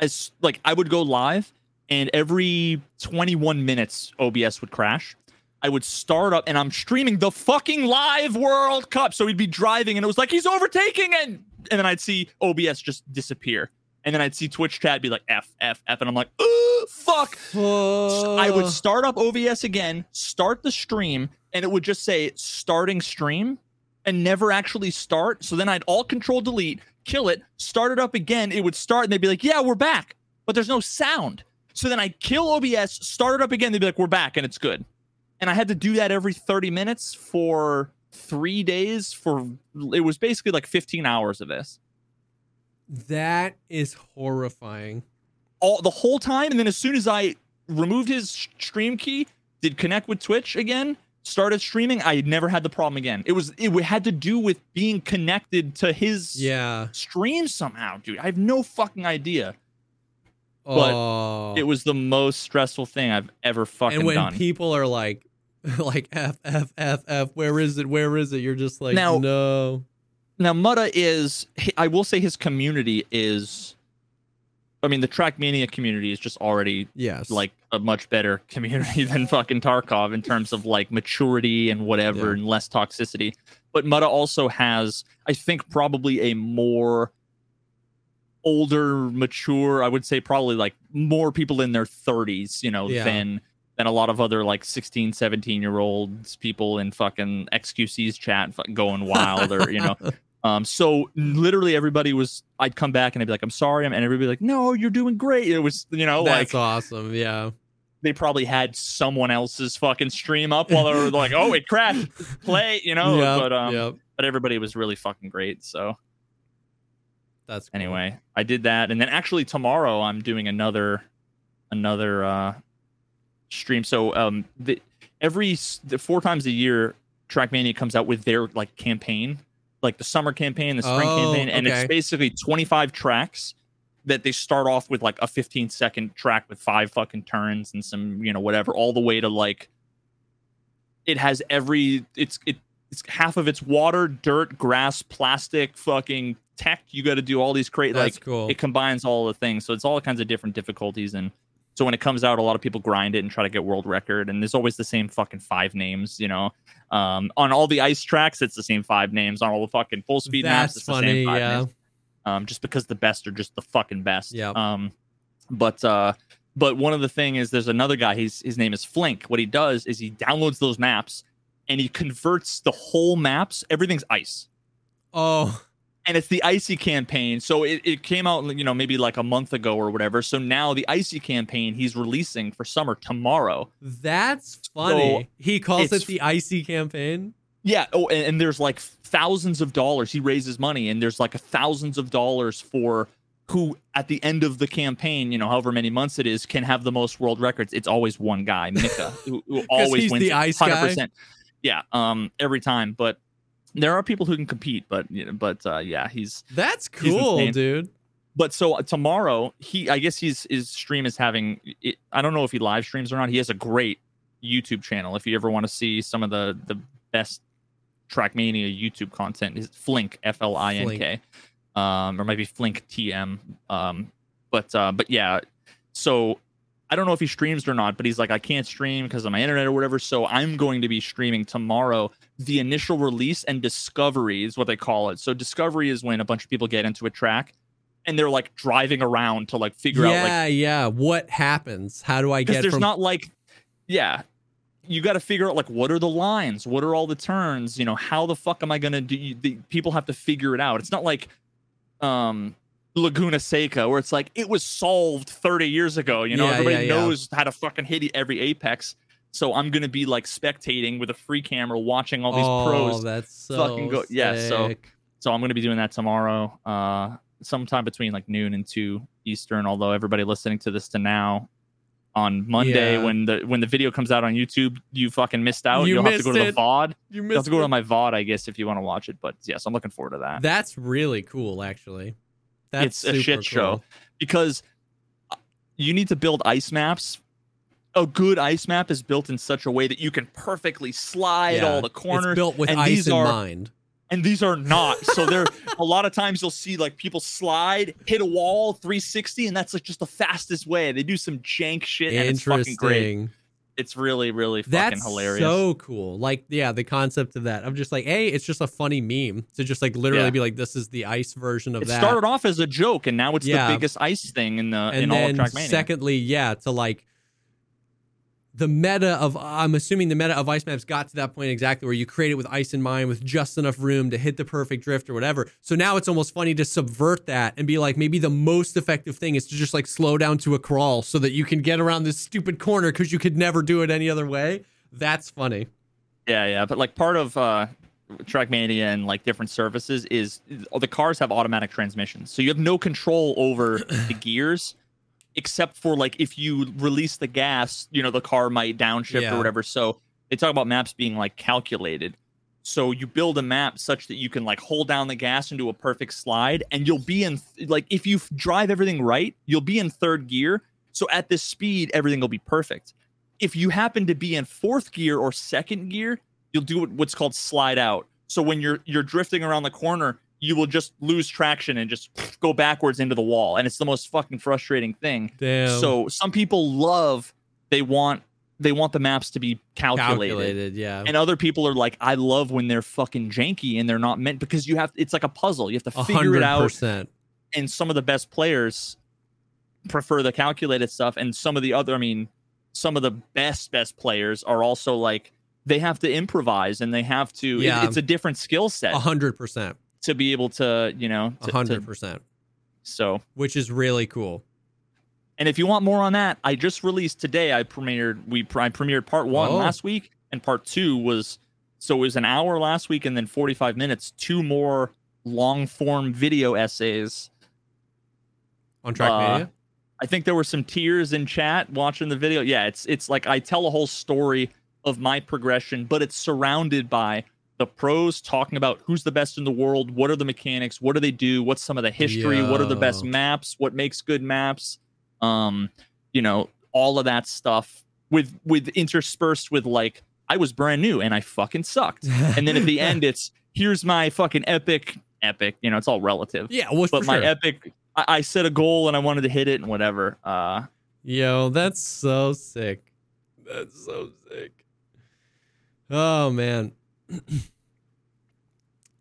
as like i would go live and every 21 minutes obs would crash I would start up and I'm streaming the fucking live World Cup. So he'd be driving and it was like he's overtaking and and then I'd see OBS just disappear. And then I'd see Twitch chat be like F F F and I'm like, "Oh, fuck." I would start up OBS again, start the stream, and it would just say starting stream and never actually start. So then I'd all control delete, kill it, start it up again. It would start and they'd be like, yeah, we're back. But there's no sound. So then I'd kill OBS, start it up again. They'd be like, we're back and it's good. And I had to do that every 30 minutes for three days for it was basically like 15 hours of this that is horrifying. all the whole time and then as soon as i removed his stream key did connect with twitch again started streaming i never had the problem again it was it had to do with being connected to his Yeah. stream somehow dude i have no fucking idea But oh. it was the most stressful thing i've ever fucking done. and when done people are like like F F F F, where is it? Where is it? You're just like Now- no. now Mudda is i will say his community is i mean the trackmania community is just already Yes. like a much better community than fucking Tarkov in terms of like maturity and whatever Yeah. and less toxicity. But Mudda also has, I think, probably a more older, mature, I would say probably like more people in their 30s, you know, Yeah. than than a lot of other like 16, 17 year olds people in fucking XQC's chat going wild or, you know, um, so literally everybody was, I'd come back and I'd be like, I'm sorry. And everybody like, no, you're doing great. It was, you know, That's like awesome. Yeah. they probably had someone else's fucking stream up while they were like, oh, it crashed, play, you know. Yep, but um, yep. but everybody was really fucking great. So That's cool. anyway, I did that, and then actually tomorrow I'm doing another another uh stream. So um, the every the four times a year, Trackmania comes out with their like campaign. Like the summer campaign, the spring Oh, campaign, and okay. it's basically 25 tracks that they start off with like a 15 second track with five fucking turns and some, you know, whatever, all the way to like it has every it's it it's half of it's water, dirt, grass, plastic, fucking tech. You got to do all these crazy like cool. it combines all the things. So it's all kinds of different difficulties and so when it comes out, a lot of people grind it and try to get world record. And there's always the same fucking five names, you know. Um, on all the ice tracks, it's the same five names. On all the fucking full speed maps, That's it's the funny. same five Yeah. names. Um, just because the best are just the fucking best. Yep. Um, but uh, but one of the thing is there's another guy. He's his name is Flink. What he does is he downloads those maps and he converts the whole maps. Everything's ice Oh, and it's the icy campaign. So it, it came out you know maybe like a month ago or whatever. So now the icy campaign he's releasing for summer tomorrow. That's funny. he calls it the icy campaign. yeah. Oh and, and there's like thousands of dollars. He raises money and there's like a thousands of dollars for who at the end of the campaign you know however many months it is can have the most world records. It's always one guy Mika who, who always he's wins the it, ice guy? yeah um every time. But there are people who can compete but you know, but uh yeah he's That's cool, insane. dude. but so uh, tomorrow he i guess he's his stream is having it, i don't know if he live streams or not he has a great youtube channel if you ever want to see some of the the best trackmania youtube content is flink f-l-i-n-k um or maybe flink tm um but uh but yeah so i don't know if he streams or not but he's like i can't stream because of my internet or whatever so i'm going to be streaming tomorrow the initial release and discovery is what they call it so discovery is when a bunch of people get into a track and they're like driving around to like figure out like yeah, yeah. What happens? How do I get there's from? not like yeah you got to figure out like what are the lines what are all the turns you know how the fuck am i gonna do the, people have to figure it out it's not like um laguna seca where it's like it was solved 30 years ago you know Yeah, everybody yeah, yeah. knows how to fucking hit every apex so i'm gonna be like spectating with a free camera watching all these oh, pros that's so fucking go- yeah, so- so I'm going to be doing that tomorrow, uh, sometime between like noon and two Eastern. Although everybody listening to this to now, on Monday Yeah. when the when the video comes out on YouTube, you fucking missed out. You will have to go to the it. VOD. You You have missed to go to my VOD, I guess, if you want to watch it. But yes, I'm looking forward to that That's really cool, actually. That's It's a shit super show. because uh, you need to build ice maps. A good ice map is built in such a way that you can perfectly slide Yeah, all the corners. Built with and ice these in are- mind. and these are not. So there, a lot of times you'll see like people slide, hit a wall, 360, and that's like just the fastest way. They do some jank shit, and it's fucking great. It's really, really fucking That's hilarious. so cool. Like, yeah, the concept of that. I'm just like, hey, it's just a funny meme to just like literally Yeah. be like, this is the ice version of it that. started off as a joke, and now it's Yeah. the biggest ice thing in the and in all of Trackmania. secondly, yeah, to like the meta of I'm assuming the meta of ice maps got to that point exactly where you create it with ice in mind with just enough room to hit the perfect drift or whatever. So now it's almost funny to subvert that and be like maybe the most effective thing is to just like slow down to a crawl so that you can get around this stupid corner because you could never do it any other way. That's funny. Yeah, yeah, but like part of uh Trackmania and like different services is the cars have automatic transmissions, so you have no control over the gears, except for like if you release the gas, you know the car might downshift Yeah. or whatever. So they talk about maps being like calculated. So you build a map such that you can like hold down the gas and do a perfect slide, and you'll be in like if you drive everything right, you'll be in third gear. So at this speed, everything will be perfect. If you happen to be in fourth gear or second gear, you'll do what's called slide out. So when you're you're drifting around the corner, you will just lose traction and just go backwards into the wall, and it's the most fucking frustrating thing. Damn. So some people love they want they want the maps to be calculated. calculated, yeah. And other people are like, I love when they're fucking janky and they're not meant because you have it's like a puzzle. You have to figure hundred it out. And some of the best players prefer the calculated stuff, and some of the other, I mean, some of the best best players are also like they have to improvise and they have to. it- Yeah. it's a different skill set A hundred percent. To be able to, you know, hundred percent. So Which is really cool. And if you want more on that, I just released today. I premiered we I premiered part one Oh. last week, and part two was so it was an hour last week, and then forty five minutes. Two more long form video essays. On Track uh, Media. I think there were some tears in chat watching the video. Yeah, it's it's like I tell a whole story of my progression, but it's surrounded by the pros talking about who's the best in the world, what are the mechanics, what do they do, what's some of the history, what are the best maps, what makes good maps, um, you know, all of that stuff with with interspersed with like I was brand new and I fucking sucked. And then at the end it's here's my fucking epic epic, you know, it's all relative. yeah, well, But my sure. epic I, I set a goal and I wanted to hit it and whatever. Uh Yo, that's so sick. That's so sick. Oh man. That's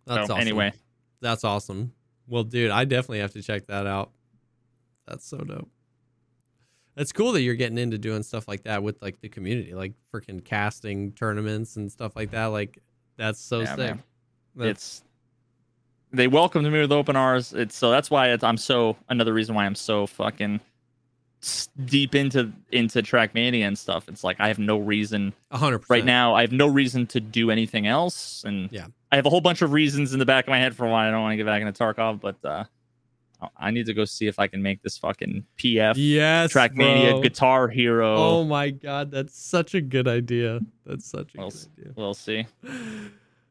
so awesome. anyway, That's awesome. Well, dude, I definitely have to check that out. That's so dope. It's cool that you're getting into doing stuff like that with like the community, like freaking casting tournaments and stuff like that. Like that's so Yeah, sick. That's- it's they welcomed me with open arms. It's so that's why it's, I'm so another reason why I'm so fucking deep into into Trackmania and stuff. It's like I have no reason hundred right now. I have no reason to do anything else, and Yeah. I have a whole bunch of reasons in the back of my head for why I don't want to get back into Tarkov. But uh, I need to go see if I can make this fucking PF Yes, Trackmania bro. Guitar Hero. Oh my god, that's such a good idea. That's such a We'll good idea. We'll see.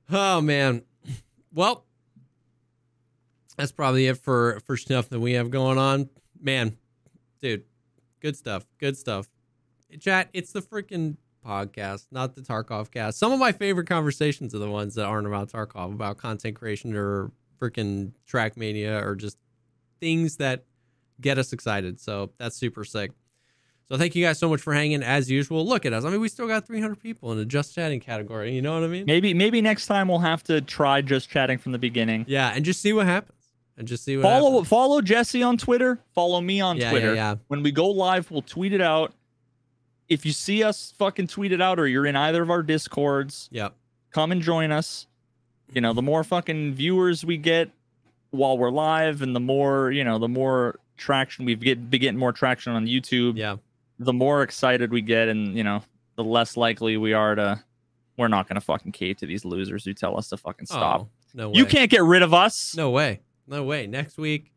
Oh man. Well, that's probably it for for stuff that we have going on. Man, dude, good stuff. Good stuff. Chat, it's the freaking Pogcast, not the Tarkov cast. Some of my favorite conversations are the ones that aren't about Tarkov, about content creation or freaking Trackmania or just things that get us excited. So that's super sick. So thank you guys so much for hanging as usual. Look at us. I mean, we still got 300 people in the just chatting category. You know what I mean? Maybe maybe next time we'll have to try just chatting from the beginning. Yeah, and just see what happens. And just see what follow happens. follow Jesse on Twitter. Follow me on Yeah, Twitter. yeah, yeah. When we go live, we'll tweet it out. If you see us fucking tweet it out, or you're in either of our discords, Yep. come and join us. You know, the more fucking viewers we get while we're live, and the more you know, the more traction we get, be getting more traction on YouTube. Yeah. The more excited we get, and you know, the less likely we are to. We're not gonna fucking cave to these losers who tell us to fucking stop. Oh, no way. you can't get rid of us. No way. No way. Next week,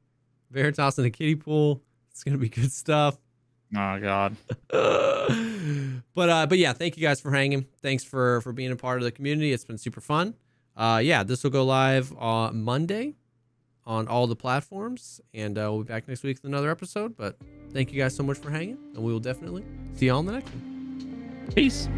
Veritas in the kiddie pool. It's gonna be good stuff. Oh god. but uh, but yeah, thank you guys for hanging. Thanks for for being a part of the community. It's been super fun. Uh, yeah, this will go live on Monday on all the platforms, and uh, we'll be back next week with another episode. But thank you guys so much for hanging, and we will definitely see y'all on the next one. Peace.